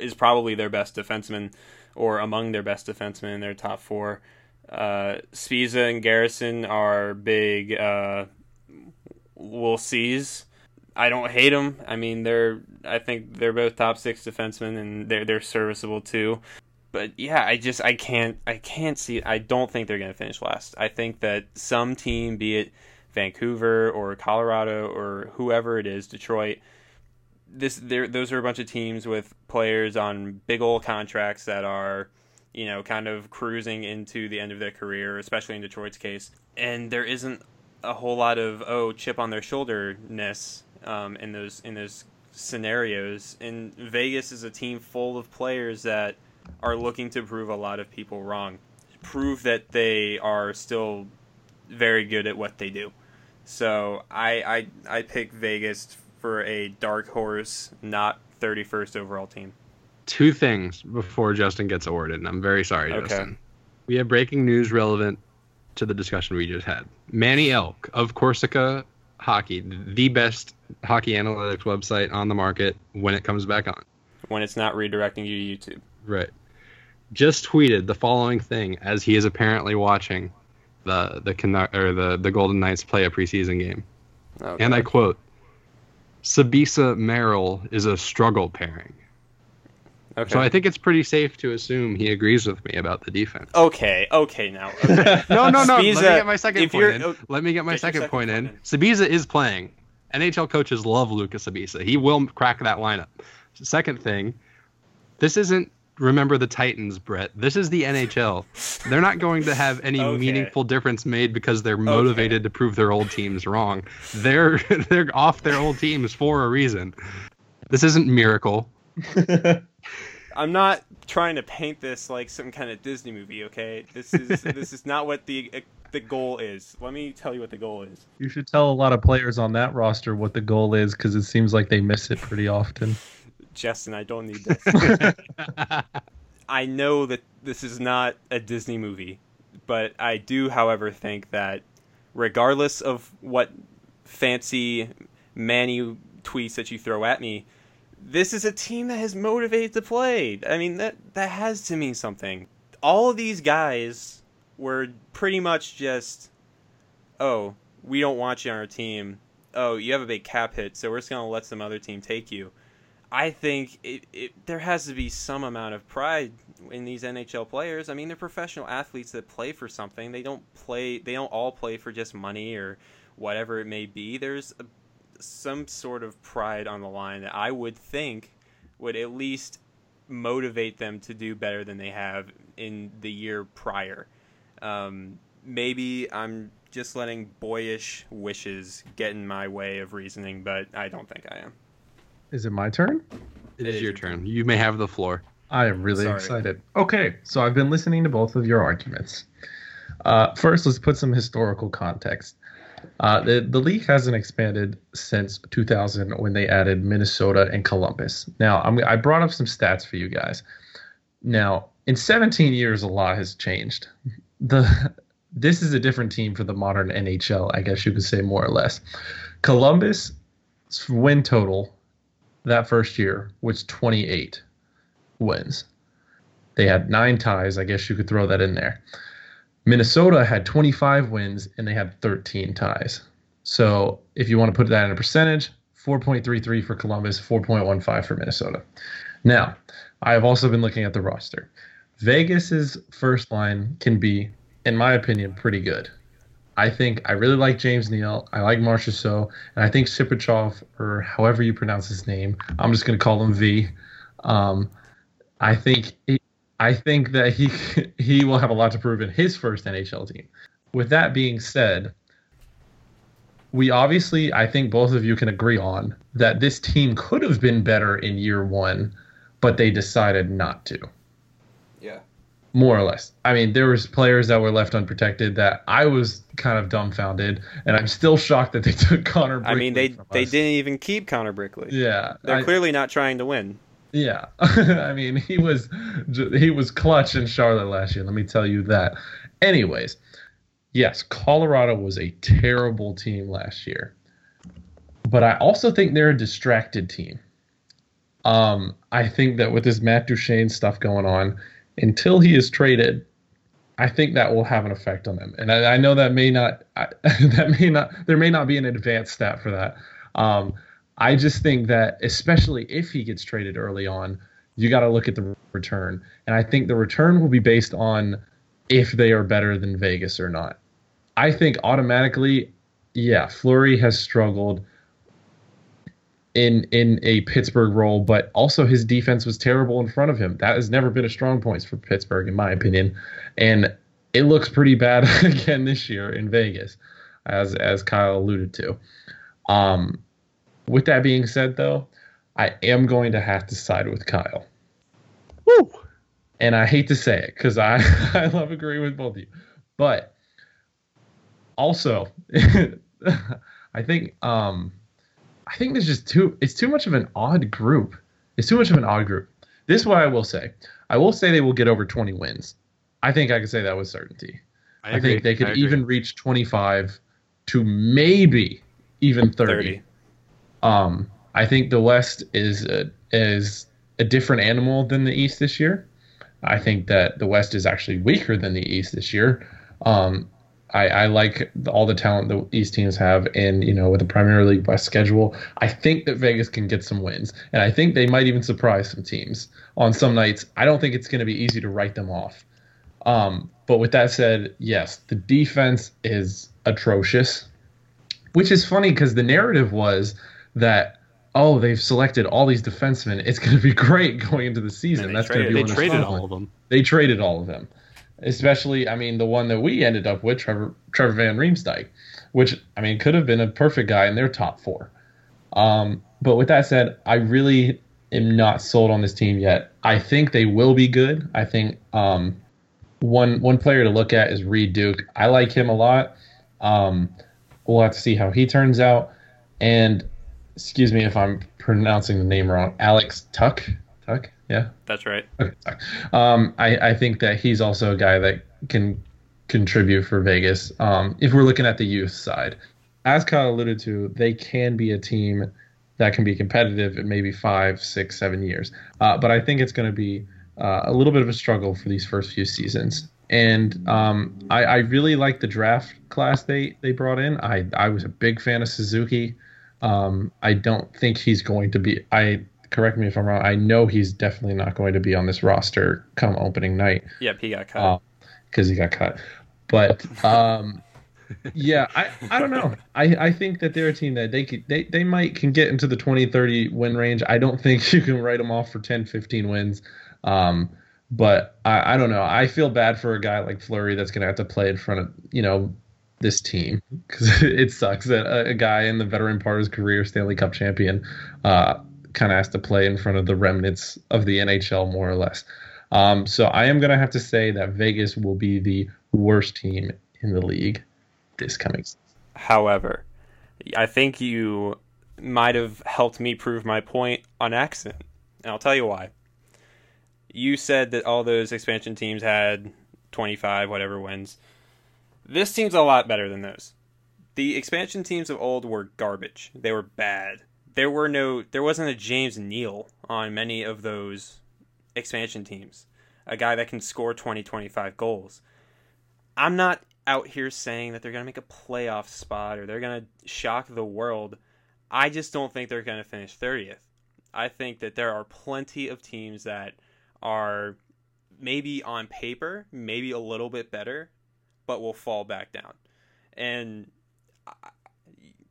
S1: is probably their best defenseman or among their best defensemen in their top four. Uh, Sbisa and Garrison are big uh, we'll seize. I don't hate them. I mean, they're I think they're both top six defensemen, and they're they're serviceable too. But yeah, I just I can't I can't see. I don't think they're going to finish last. I think that some team, be it Vancouver or Colorado or whoever it is, Detroit. This there those are a bunch of teams with players on big old contracts that are, you know, kind of cruising into the end of their career, especially in Detroit's case. And there isn't a whole lot of oh chip on their shoulder ness um, in those in those scenarios. And Vegas is a team full of players that are looking to prove a lot of people wrong, prove that they are still very good at what they do. So I I I pick Vegas for a dark horse, not 31st overall team.
S2: Two things before Justin gets awarded, and I'm very sorry, okay. Justin. We have breaking news relevant to the discussion we just had. Manny Elk of Corsica Hockey, the best hockey analytics website on the market when it comes back on.
S1: When it's not redirecting you to YouTube.
S2: Right. Just tweeted the following thing as he is apparently watching the the or the the Golden Knights play a preseason game. Okay. And I quote: "Sbisa Merrill is a struggle pairing." Okay. So I think it's pretty safe to assume he agrees with me about the defense.
S1: Okay, okay, now.
S2: Okay. no, no, no. Sbisa, Let me get my second point in. Let me get my get second, second, point, point in. in. Sbisa is playing. NHL coaches love Lucas Sbisa. He will crack that lineup. Second thing, this isn't remember the Titans, Brett. This is the NHL. They're not going to have any
S1: Okay.
S2: meaningful difference made because they're motivated to prove their old teams wrong. They're they're off their old teams for a reason. This isn't miracle.
S1: I'm not trying to paint this like some kind of Disney movie, okay? This is this is not what the eh, the goal is. Let me tell you what the goal is.
S3: You should tell a lot of players on that roster what the goal is because it seems like they miss it pretty often.
S1: Justin, I don't need this. I know that this is not a Disney movie, but I do, however, think that regardless of what fancy Manny tweets that you throw at me, this is a team that has motivated to play. I mean, that that has to mean something. All of these guys were pretty much just, oh, we don't want you on our team. Oh, you have a big cap hit, so we're just gonna let some other team take you. I think it, it there has to be some amount of pride in these NHL players. I mean, they're professional athletes that play for something. They don't play. They don't all play for just money or whatever it may be. There's a, some sort of pride on the line that I would think would at least motivate them to do better than they have in the year prior. Um, maybe I'm just letting boyish wishes get in my way of reasoning, but I don't think I am.
S3: Is it my turn?
S2: It is your turn. You may have the floor.
S3: I am really
S1: Sorry.
S3: excited. Okay, so I've been listening to both of your arguments. Uh, first, let's put some historical context. Uh, the, the league hasn't expanded since 2000 when they added Minnesota and Columbus. Now, I'm, I brought up some stats for you guys. Now, in 17 years, a lot has changed. The this is a different team for the modern NHL, I guess you could say more or less. Columbus win total that first year was 28 wins. They had nine ties. I guess you could throw that in there. Minnesota had 25 wins and they had 13 ties. So if you want to put that in a percentage, 4.33 for Columbus, 4.15 for Minnesota. Now, I have also been looking at the roster. Vegas's first line can be, in my opinion, pretty good. I think I really like James Neal. I like Marchessault, and I think Sipichov, or however you pronounce his name, I'm just going to call him V. Um, I think he, I think that he he will have a lot to prove in his first NHL team. With that being said, we obviously I think both of you can agree on that this team could have been better in year one, but they decided not to
S1: Yeah.
S3: more or less. I mean, there was players that were left unprotected that I was kind of dumbfounded, and I'm still shocked that they took Connor.
S1: I mean, they they
S3: us.
S1: didn't even keep Connor Brickley.
S3: Yeah,
S1: They're
S3: I-
S1: clearly not trying to win.
S3: Yeah. I mean, he was he was clutch in Charlotte last year. Let me tell you that. Anyways, yes, Colorado was a terrible team last year, but I also think they're a distracted team. Um, I think that with this Matt Duchene stuff going on, until he is traded, I think that will have an effect on them. And I, I know that may not I, that may not there may not be an advanced stat for that. Um, I just think that especially if he gets traded early on, you got to look at the return, and I think the return will be based on if they are better than Vegas or not. I think automatically, yeah, Fleury has struggled in in a Pittsburgh role, but also his defense was terrible in front of him. That has never been a strong point for Pittsburgh, in my opinion, and it looks pretty bad again this year in Vegas, as as Kyle alluded to. Um, with that being said, though, I am going to have to side with Kyle.
S2: Woo!
S3: And I hate to say it because I, I love agreeing with both of you. But also, I think um, I think there's just too it's too much of an odd group. It's too much of an odd group. This is what I will say. I will say they will get over 20 wins. I think I can say that with certainty.
S2: I,
S3: I, think they could even reach 25 to maybe even 30.
S1: 30.
S3: Um, I think the West is a, is a different animal than the East this year. I think that the West is actually weaker than the East this year. Um, I, I like all the talent the East teams have, and you know, with the Premier League West schedule, I think that Vegas can get some wins, and I think they might even surprise some teams on some nights. I don't think it's going to be easy to write them off. Um, but with that said, yes, the defense is atrocious, which is funny because the narrative was that oh, they've selected all these defensemen. It's going to be great going into the season. That's going to be
S2: one
S3: They
S2: traded all of them.
S3: They traded all of them, especially I mean the one that we ended up with, Trevor Trevor Van Riemsdyk, which I mean could have been a perfect guy in their top four. Um, but with that said, I really am not sold on this team yet. I think they will be good. I think um, one one player to look at is Reid Duke. I like him a lot. Um, we'll have to see how he turns out. And excuse me if I'm pronouncing the name wrong. Alex Tuch. Tuch. Yeah.
S1: That's right.
S3: Okay. Um, I, I think that he's also a guy that can contribute for Vegas. Um, if we're looking at the youth side, as Kyle alluded to, they can be a team that can be competitive in maybe five, six, seven years. Uh, but I think it's going to be uh, a little bit of a struggle for these first few seasons. And um, I, I really like the draft class they, they brought in. I, I was a big fan of Suzuki. Um, I don't think he's going to be. I correct me if I'm wrong. I know he's definitely not going to be on this roster come opening night
S1: Yep, he got cut.
S3: because he got cut. But um, yeah, I, I don't know. I, I think that they're a team that they could, they they might can get into the 20 30 win range. I don't think you can write them off for 10 15 wins. Um, but I, I don't know. I feel bad for a guy like Fleury that's going to have to play in front of you know this team because it sucks that a, a guy in the veteran part of his career, Stanley Cup champion, uh, kind of has to play in front of the remnants of the NHL more or less. Um, so I am going to have to say that Vegas will be the worst team in the league this coming season.
S1: However, I think you might have helped me prove my point on accident. And I'll tell you why. You said that all those expansion teams had 25 whatever wins. This team's a lot better than those. The expansion teams of old were garbage. They were bad. There were no there wasn't a James Neal on many of those expansion teams. A guy that can score 20 25 goals. I'm not out here saying that they're going to make a playoff spot or they're going to shock the world. I just don't think they're going to finish 30th. I think that there are plenty of teams that are maybe on paper, maybe a little bit better, but will fall back down. And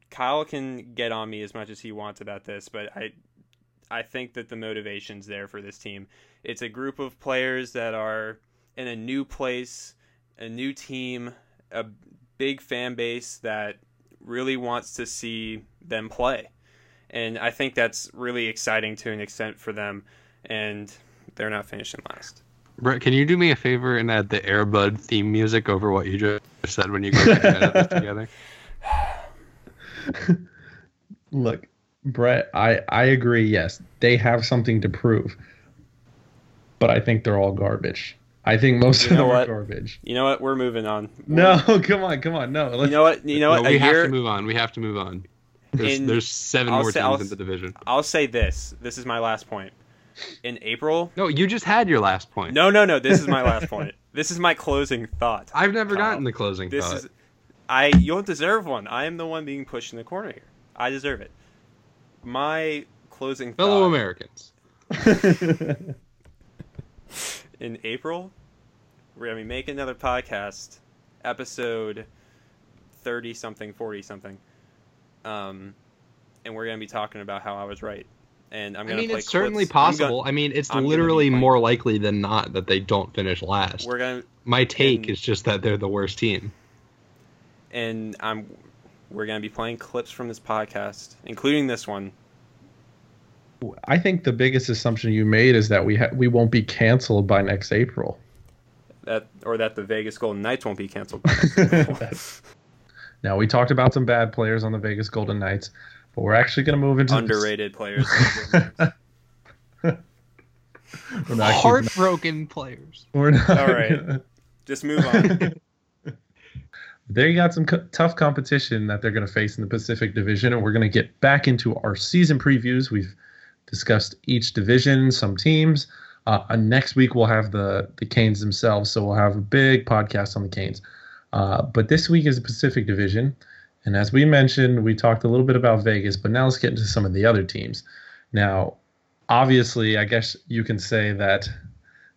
S1: Kyle can get on me as much as he wants about this, but I I think that the motivation's there for this team. It's a group of players that are in a new place, a new team, a big fan base that really wants to see them play. And I think that's really exciting to an extent for them. And they're not finishing last.
S2: Brett, can you do me a favor and add the Airbud theme music over what you just said when you go edit this together?
S3: Look, Brett, I, I agree. Yes, they have something to prove, but I think they're all garbage. I think most
S1: You
S3: of
S1: know
S3: them
S1: what?
S3: are garbage.
S1: You know what? We're moving on.
S3: No, come on, come on, no.
S1: You
S3: Let's,
S1: know what? You know what?
S2: No,
S1: a
S2: we have
S1: year,
S2: to move on. We have to move on. There's,
S1: In-
S2: there's 7
S1: I'll
S2: more
S1: say-
S2: teams
S1: I'll
S2: in the division.
S1: I'll say this. This is my last point. In April.
S2: No, you just had your last point.
S1: No, no, no. This is my last point. This is my closing thought.
S2: I've never
S1: Kyle.
S2: gotten the closing
S1: This
S2: thought.
S1: is. I. You don't deserve one. I am the one being pushed in the corner here. I deserve it. My closing thought
S2: Fellow
S1: thought
S2: Americans.
S1: in April, we're gonna be making another podcast, episode thirty something, forty something, um, and we're gonna be talking about how I was right. And I'm gonna
S2: mean,
S1: play
S2: it's certainly
S1: clips. I'm
S2: possible.
S1: gonna-
S2: I mean, it's
S1: I'm
S2: literally more likely than not that they don't finish last.
S1: we're gonna
S2: My take
S1: and-
S2: is just that they're the worst team.
S1: and I'm we're gonna be playing clips from this podcast, including this one.
S3: I think the biggest assumption you made is that we ha- we won't be canceled by next April.
S1: That or that the Vegas Golden Knights won't be canceled.
S3: now we talked about some bad players on the Vegas Golden Knights, but we're actually going to move into
S1: Underrated players.
S3: We're not keeping-
S2: Heartbroken players.
S3: We're not.
S1: All right. Just move on.
S3: they got some co- tough competition that they're going to face in the Pacific Division, and we're going to get back into our season previews. We've discussed each division, some teams. Uh, and next week we'll have the the Canes themselves, so we'll have a big podcast on the Canes. Uh, but this week is the Pacific Division, and as we mentioned, we talked a little bit about Vegas, but now let's get into some of the other teams. Now, obviously, I guess you can say that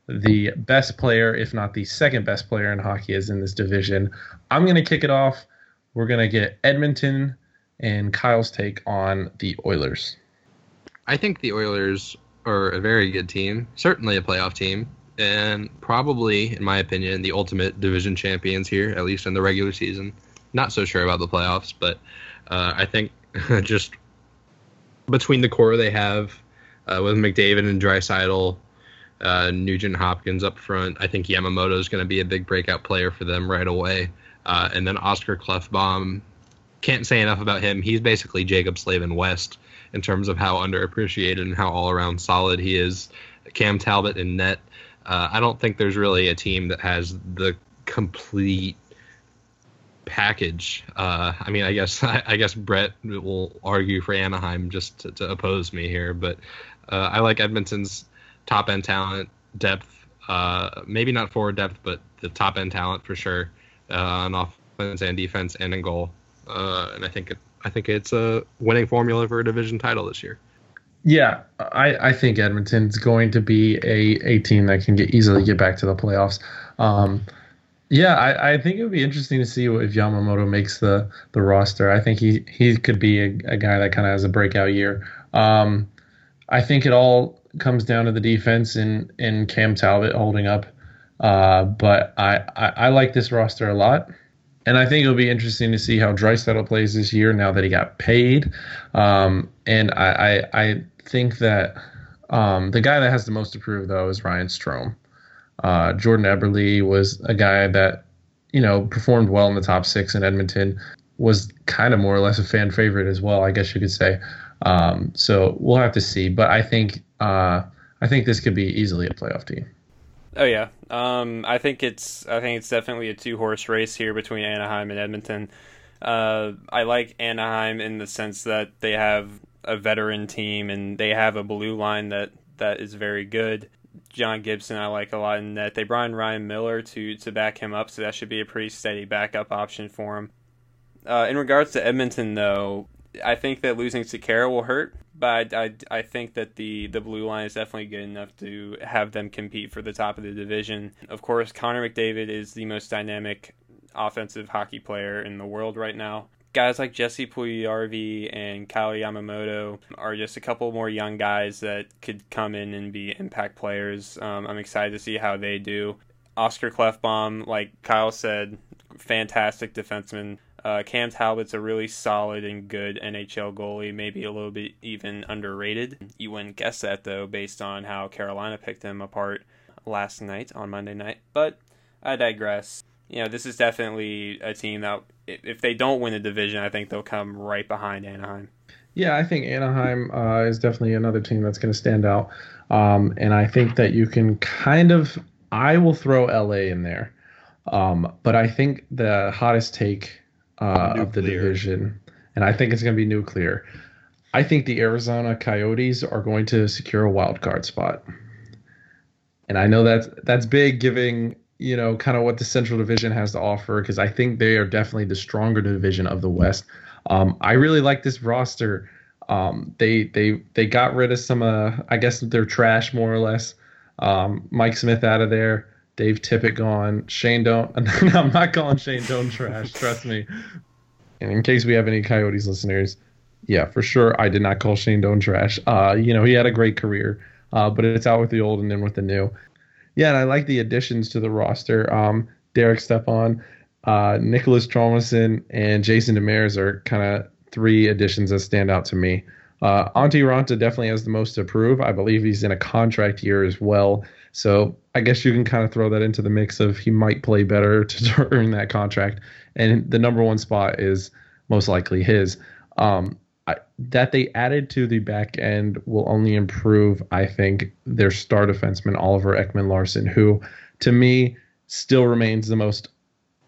S3: the best player, if not the second best player in hockey, is in this division. I'm going to kick it off. We're going to get Edmonton and Kyle's take on the Oilers.
S2: I think the Oilers are a very good team, certainly a playoff team, and probably, in my opinion, the ultimate division champions here, at least in the regular season. Not so sure about the playoffs, but uh, I think just between the core they have uh, with McDavid and Draisaitl, uh, Nugent Hopkins up front, I think Yamamoto is going to be a big breakout player for them right away. Uh, and then Oscar Klefbom, can't say enough about him. He's basically Jaccob Slavin West in terms of how underappreciated and how all around solid he is. Cam Talbot in net. Uh, I don't think there's really a team that has the complete package. Uh, I mean, I guess I, I, guess Brett will argue for Anaheim just to, to oppose me here, but uh, I like Edmonton's top end talent, depth. Uh, maybe not forward depth, but the top end talent for sure uh, on offense and defense and in goal. Uh, and I think it, I think it's a winning formula for a division title this year.
S3: Yeah, I, I think Edmonton's going to be a, a team that can get easily get back to the playoffs. Um, yeah, I, I think it would be interesting to see if Yamamoto makes the, the roster. I think he, he could be a, a guy that kind of has a breakout year. Um, I think it all comes down to the defense and, and Cam Talbot holding up. Uh, but I, I, I, like this roster a lot. And I think it'll be interesting to see how Draisaitl plays this year now that he got paid. Um, and I, I, I think that um, the guy that has the most to prove, though, is Ryan Strome. Uh, Jordan Eberle was a guy that, you know, performed well in the top six in Edmonton, was kind of more or less a fan favorite as well, I guess you could say. Um, so we'll have to see. But I think uh, I think this could be easily a playoff team.
S1: Oh yeah, um, I think it's I think it's definitely a two horse race here between Anaheim and Edmonton. Uh, I like Anaheim in the sense that they have a veteran team and they have a blue line that that is very good. John Gibson, I like a lot in that. They brought in Ryan Miller to to back him up, so that should be a pretty steady backup option for him. Uh, in regards to Edmonton, though, I think that losing Sekera will hurt, but I, I, I, think that the, the blue line is definitely good enough to have them compete for the top of the division. Of course, Connor McDavid is the most dynamic offensive hockey player in the world right now. Guys like Jesse Puljujarvi and Kailer Yamamoto are just a couple more young guys that could come in and be impact players. Um, I'm excited to see how they do. Oscar Klefbom, like Kyle said, fantastic defenseman uh, Cam Talbot's a really solid and good NHL goalie, maybe a little bit even underrated. You wouldn't guess that though, based on how Carolina picked him apart last night on Monday night. But I digress. You know, this is definitely a team that if they don't win the division, I think they'll come right behind Anaheim.
S3: Yeah, I think Anaheim uh, is definitely another team that's going to stand out. Um, and I think that you can kind of, I will throw LA in there. Um, but I think the hottest take uh, of the division, and I think it's going to be nuclear. I think the Arizona Coyotes are going to secure a wild card spot, and I know that's that's big, giving you know kind of what the Central Division has to offer because I think they are definitely the stronger division of the West. Um, I really like this roster. Um, they they they got rid of some uh I guess they're trash more or less. Um, Mike Smith out of there. Dave Tippett gone. Shane Doan. I'm not calling Shane Doan trash. Trust me. And in case we have any Coyotes listeners, yeah, for sure, I did not call Shane Doan trash. Uh, you know, he had a great career, uh, but it's out with the old and in with the new. Yeah, and I like the additions to the roster. Um, Derek Stepan, uh, Niklas Hjalmarsson, and Jason Demers are kind of three additions that stand out to me. Uh, Antti Raanta definitely has the most to prove. I believe he's in a contract year as well. So I guess you can kind of throw that into the mix of he might play better to earn that contract, and the number one spot is most likely his. Um, I, that they added to the back end will only improve, I think, their star defenseman Oliver Ekman-Larsson, who, to me, still remains the most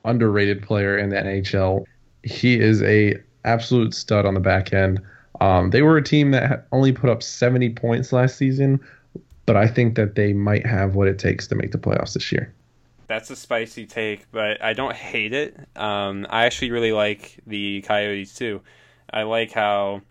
S3: underrated player in the NHL. He is a absolute stud on the back end. Um, they were a team that only put up 70 points last season, but I think that they might have what it takes to make the playoffs this year.
S1: That's a spicy take, but I don't hate it. Um, I actually really like the Coyotes too. I like how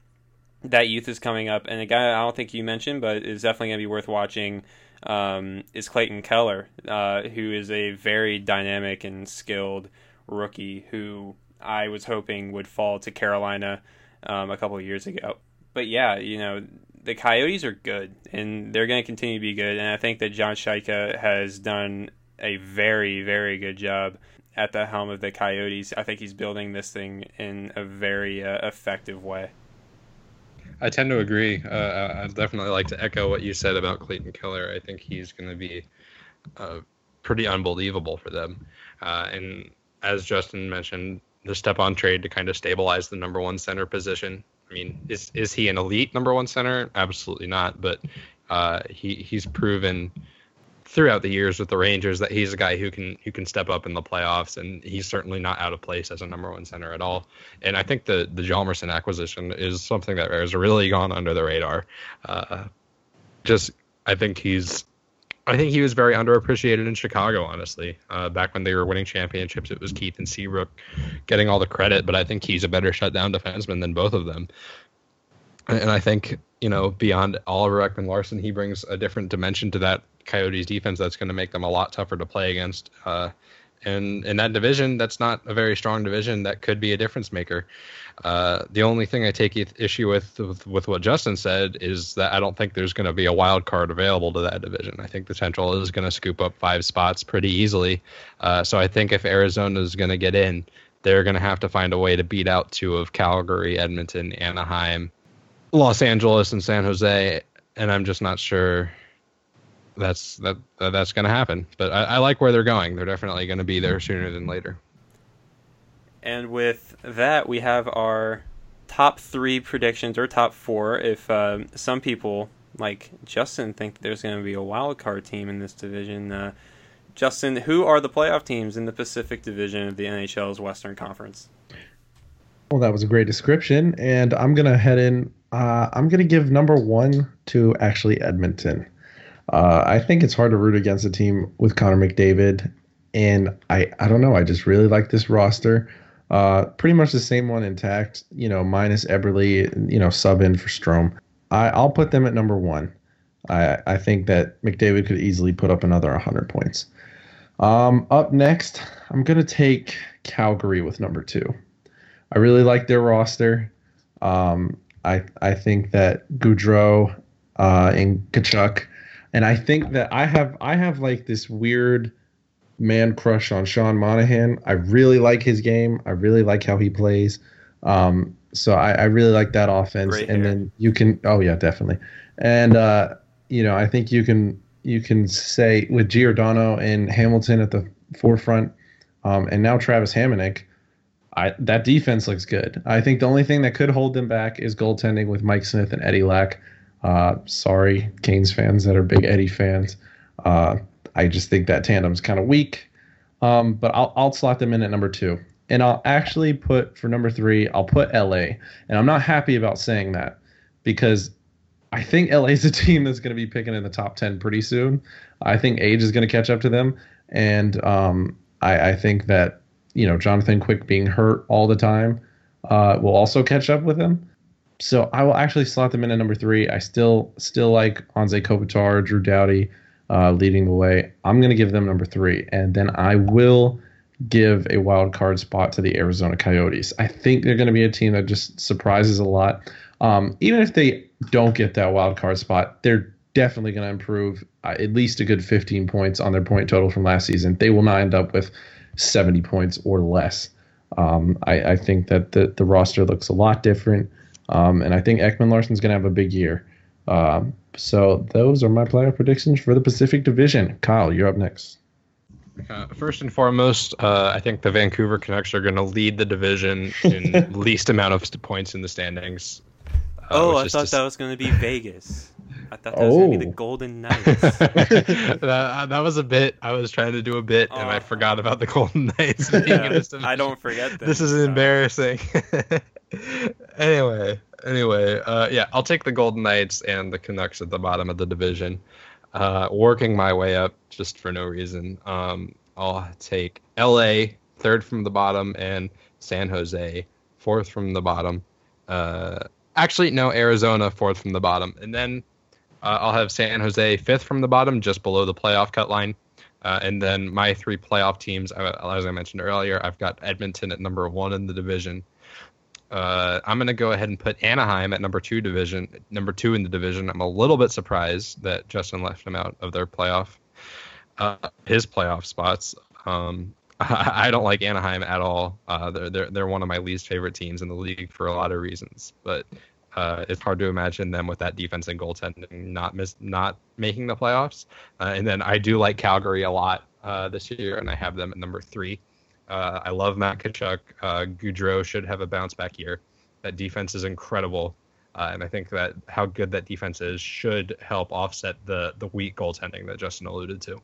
S1: that youth is coming up, and a guy I don't think you mentioned, but is definitely going to be worth watching. Um, is Clayton Keller, uh, who is a very dynamic and skilled rookie who I was hoping would fall to Carolina um, a couple of years ago. But yeah, you know, the Coyotes are good, and they're going to continue to be good. And I think that John Chayka has done a very, very good job at the helm of the Coyotes. I think he's building this thing in a very uh, effective way.
S2: I tend to agree. Uh, I'd definitely like to echo what you said about Clayton Keller. I think he's going to be uh, pretty unbelievable for them. Uh, and as Justin mentioned, the Stepan trade to kind of stabilize the number one center position. I mean, is is he an elite number one center? Absolutely not. But uh, he he's proven throughout the years with the Rangers that he's a guy who can who can step up in the playoffs, and he's certainly not out of place as a number one center at all. And I think the the Hjalmarsson acquisition is something that has really gone under the radar. Uh, just I think he's I think he was very underappreciated in Chicago, honestly. Uh, back when they were winning championships, it was Keith and Seabrook getting all the credit, but I think he's a better shutdown defenseman than both of them. And I think, you know, beyond Oliver Ekman Larsson, he brings a different dimension to that Coyotes defense that's going to make them a lot tougher to play against. Uh, and in that division, that's not a very strong division that could be a difference maker. Uh, the only thing I take issue with, with, with what Justin said is that I don't think there's going to be a wild card available to that division. I think the Central is going to scoop up five spots pretty easily. Uh, so I think if Arizona is going to get in, they're going to have to find a way to beat out two of Calgary, Edmonton, Anaheim, Los Angeles, and San Jose. And I'm just not sure that's that that's going to happen. But I, I, like where they're going. They're definitely going to be there sooner than later.
S1: And with that, we have our top three predictions or top four. If uh, some people like Justin think there's going to be a wild card team in this division, uh, Justin, who are the playoff teams in the Pacific Division of the NHL's Western Conference?
S3: Well, that was a great description, and I'm gonna head in. Uh, I'm gonna give number one to actually Edmonton. Uh, I think it's hard to root against a team with Connor McDavid, and I I don't know. I just really like this roster. Uh, pretty much the same one intact. You know, minus Eberle. You know, sub in for Strome. I I'll put them at number one. I I think that McDavid could easily put up another 100 points. Um, up next, I'm gonna take Calgary with number two. I really like their roster. Um, I I think that Gaudreau uh, and Tkachuk and I think that I have I have like this weird man crush on Sean Monahan. I really like his game. I really like how he plays. Um, so I, I, really like that offense. And then you can oh yeah, definitely. And uh, you know, I think you can you can say with Giordano and Hamilton at the forefront, um, and now Travis Hamonic, I that defense looks good. I think the only thing that could hold them back is goaltending with Mike Smith and Eddie Lack. Uh, sorry, Canes fans that are big Eddie fans. Uh, I just think that tandem's kind of weak. Um, but I'll, I'll slot them in at number two. And I'll actually put for number three, I'll put LA. And I'm not happy about saying that because I think LA is a team that's going to be picking in the top 10 pretty soon. I think age is going to catch up to them. And um, I, I, think that, you know, Jonathan Quick being hurt all the time uh, will also catch up with them so I will actually slot them in at number three. I still still like Anze Kopitar, Drew Doughty uh, leading the way. I'm going to give them number three, and then I will give a wild card spot to the Arizona Coyotes. I think they're going to be a team that just surprises a lot. Um, even if they don't get that wild card spot, they're definitely going to improve uh, at least a good 15 points on their point total from last season. They will not end up with 70 points or less. Um, I, I, think that the, the roster looks a lot different. Um, and I think Ekman Larsson's going to have a big year. Um, so those are my playoff predictions for the Pacific Division. Kyle, you're up next.
S2: Uh, first and foremost, uh, I think the Vancouver Canucks are going to lead the division in least amount of points in the standings.
S1: Uh, oh, I thought that was going to be Vegas. I thought that was going to be the oh. Golden Knights. that,
S2: uh, that was a bit. I was trying to do a bit, and I oh. forgot about the Golden Knights.
S1: Yeah, I don't forget.
S2: Them, this is so. embarrassing anyway, anyway, uh, yeah, I'll take the Golden Knights and the Canucks at the bottom of the division. Uh, working my way up just for no reason. Um, I'll take LA third from the bottom and San Jose fourth from the bottom. Uh, actually, no, Arizona fourth from the bottom, and then uh, I'll have San Jose fifth from the bottom, just below the playoff cut line. Uh, and then my three playoff teams, uh, as I mentioned earlier, I've got Edmonton at number one in the division, uh, I'm going to go ahead and put Anaheim at number two division, number two in the division. I'm a little bit surprised that Justin left them out of their playoff, uh, his playoff spots. Um, I, don't like Anaheim at all. Uh, they're, they're they're one of my least favorite teams in the league for a lot of reasons, but uh, it's hard to imagine them with that defense and goaltending not miss not making the playoffs. Uh, and then I do like Calgary a lot uh, this year, and I have them at number three. Uh, I love Matt Tkachuk. Uh, Gaudreau should have a bounce back year. That defense is incredible, uh, and I think that how good that defense is should help offset the the weak goaltending that Justin alluded to.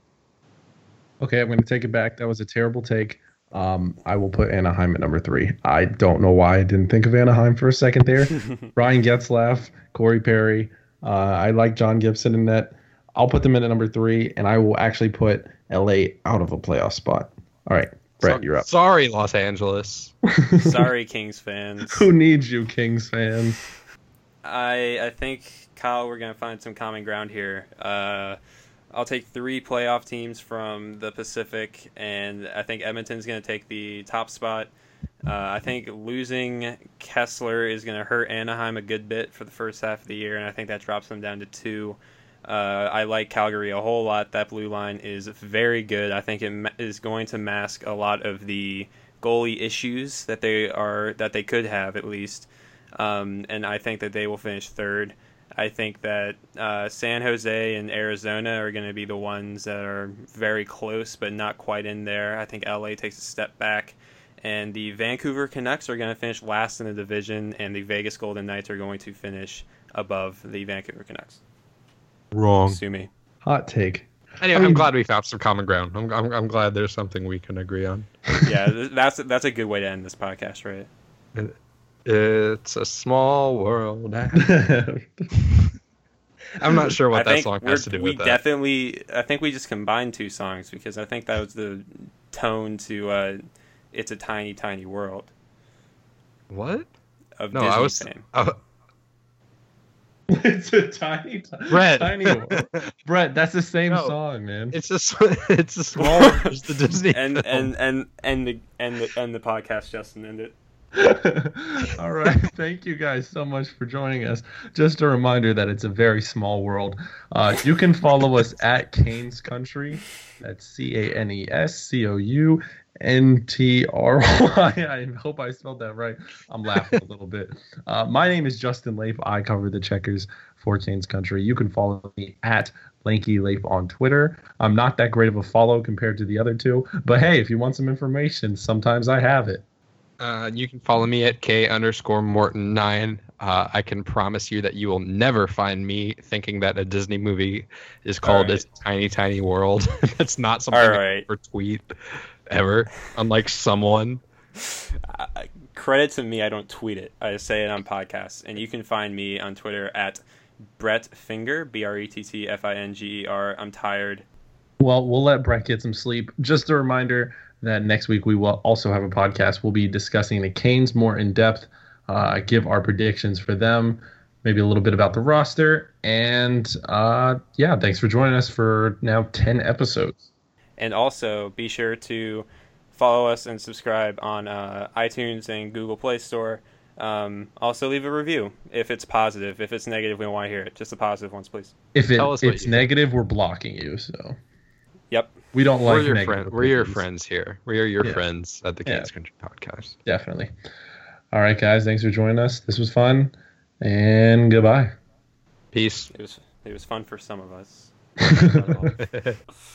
S3: Okay, I'm going to take it back. That was a terrible take. Um, I will put Anaheim at number three. I don't know why I didn't think of Anaheim for a second there. Ryan Getzlaf, Corey Perry. Uh, I like John Gibson in that. I'll put them in at number three, and I will actually put LA out of a playoff spot. All right, Brett, so, you're up.
S2: Sorry, Los Angeles.
S1: sorry, Kings fans.
S3: Who needs you, Kings fans?
S1: I I think Kyle, we're gonna find some common ground here. Uh, I'll take three playoff teams from the Pacific, and I think Edmonton's going to take the top spot. Uh, I think losing Kesler is going to hurt Anaheim a good bit for the first half of the year, and I think that drops them down to two. Uh, I like Calgary a whole lot. That blue line is very good. I think it is going to mask a lot of the goalie issues that they are that they could have at least, um, and I think that they will finish third. I think that uh, San Jose and Arizona are going to be the ones that are very close, but not quite in there. I think LA takes a step back, and the Vancouver Canucks are going to finish last in the division, and the Vegas Golden Knights are going to finish above the Vancouver Canucks.
S2: Wrong.
S1: Sue me.
S3: Hot take.
S2: Anyway, I am glad we found some common ground. I'm, I'm, I'm glad there's something we can agree on.
S1: yeah, that's that's a good way to end this podcast, right?
S2: It's a small world. I'm not sure what I that song has to do
S1: we
S2: with that.
S1: definitely, I think we just combined two songs because I think that was the tone to uh, "It's a Tiny Tiny World."
S2: What?
S1: Of no, Disney I was. Fame.
S3: It's a tiny, tiny,
S2: Brett.
S3: tiny world. Brett, that's the same no, song, man.
S2: It's a it's a small. it's the Disney
S1: and, and and and the and the and the podcast Justin ended.
S3: All right. Thank you guys so much for joining us. Just a reminder that it's a very small world. Uh, you can follow us at Canes Country. That's C A N E S C O U N T R Y. I hope I spelled that right. I'm laughing a little bit. Uh, my name is Justin Leif. I cover the checkers for Canes Country. You can follow me at Lanky Leif on Twitter. I'm not that great of a follow compared to the other two, but hey, if you want some information, sometimes I have it.
S2: Uh, you can follow me at K underscore Morton nine. Uh, I can promise you that you will never find me thinking that a Disney movie is called right. "It's Tiny Tiny World." That's not something All right. I tweet ever. Unlike someone.
S1: Uh, credit to me, I don't tweet it. I say it on podcasts, and you can find me on Twitter at Brett Finger B R E T T F I N G E R. I'm tired.
S3: Well, we'll let Brett get some sleep. Just a reminder that next week we will also have a podcast. We'll be discussing the Canes more in depth, uh, give our predictions for them, maybe a little bit about the roster, and uh, yeah, thanks for joining us for now 10 episodes.
S1: And also be sure to follow us and subscribe on uh, iTunes and Google Play Store. Um, also, leave a review if it's positive. If it's negative, we don't want to hear it. Just the positive ones, please.
S3: If it, it's negative, we're blocking you. So.
S1: Yep.
S3: We don't like.
S2: We're your friend. We're your friends here. We are your yeah. friends at the Canes yeah. Country Podcast.
S3: Definitely. All right, guys. Thanks for joining us. This was fun, and goodbye.
S2: Peace.
S1: It was. It was fun for some of us.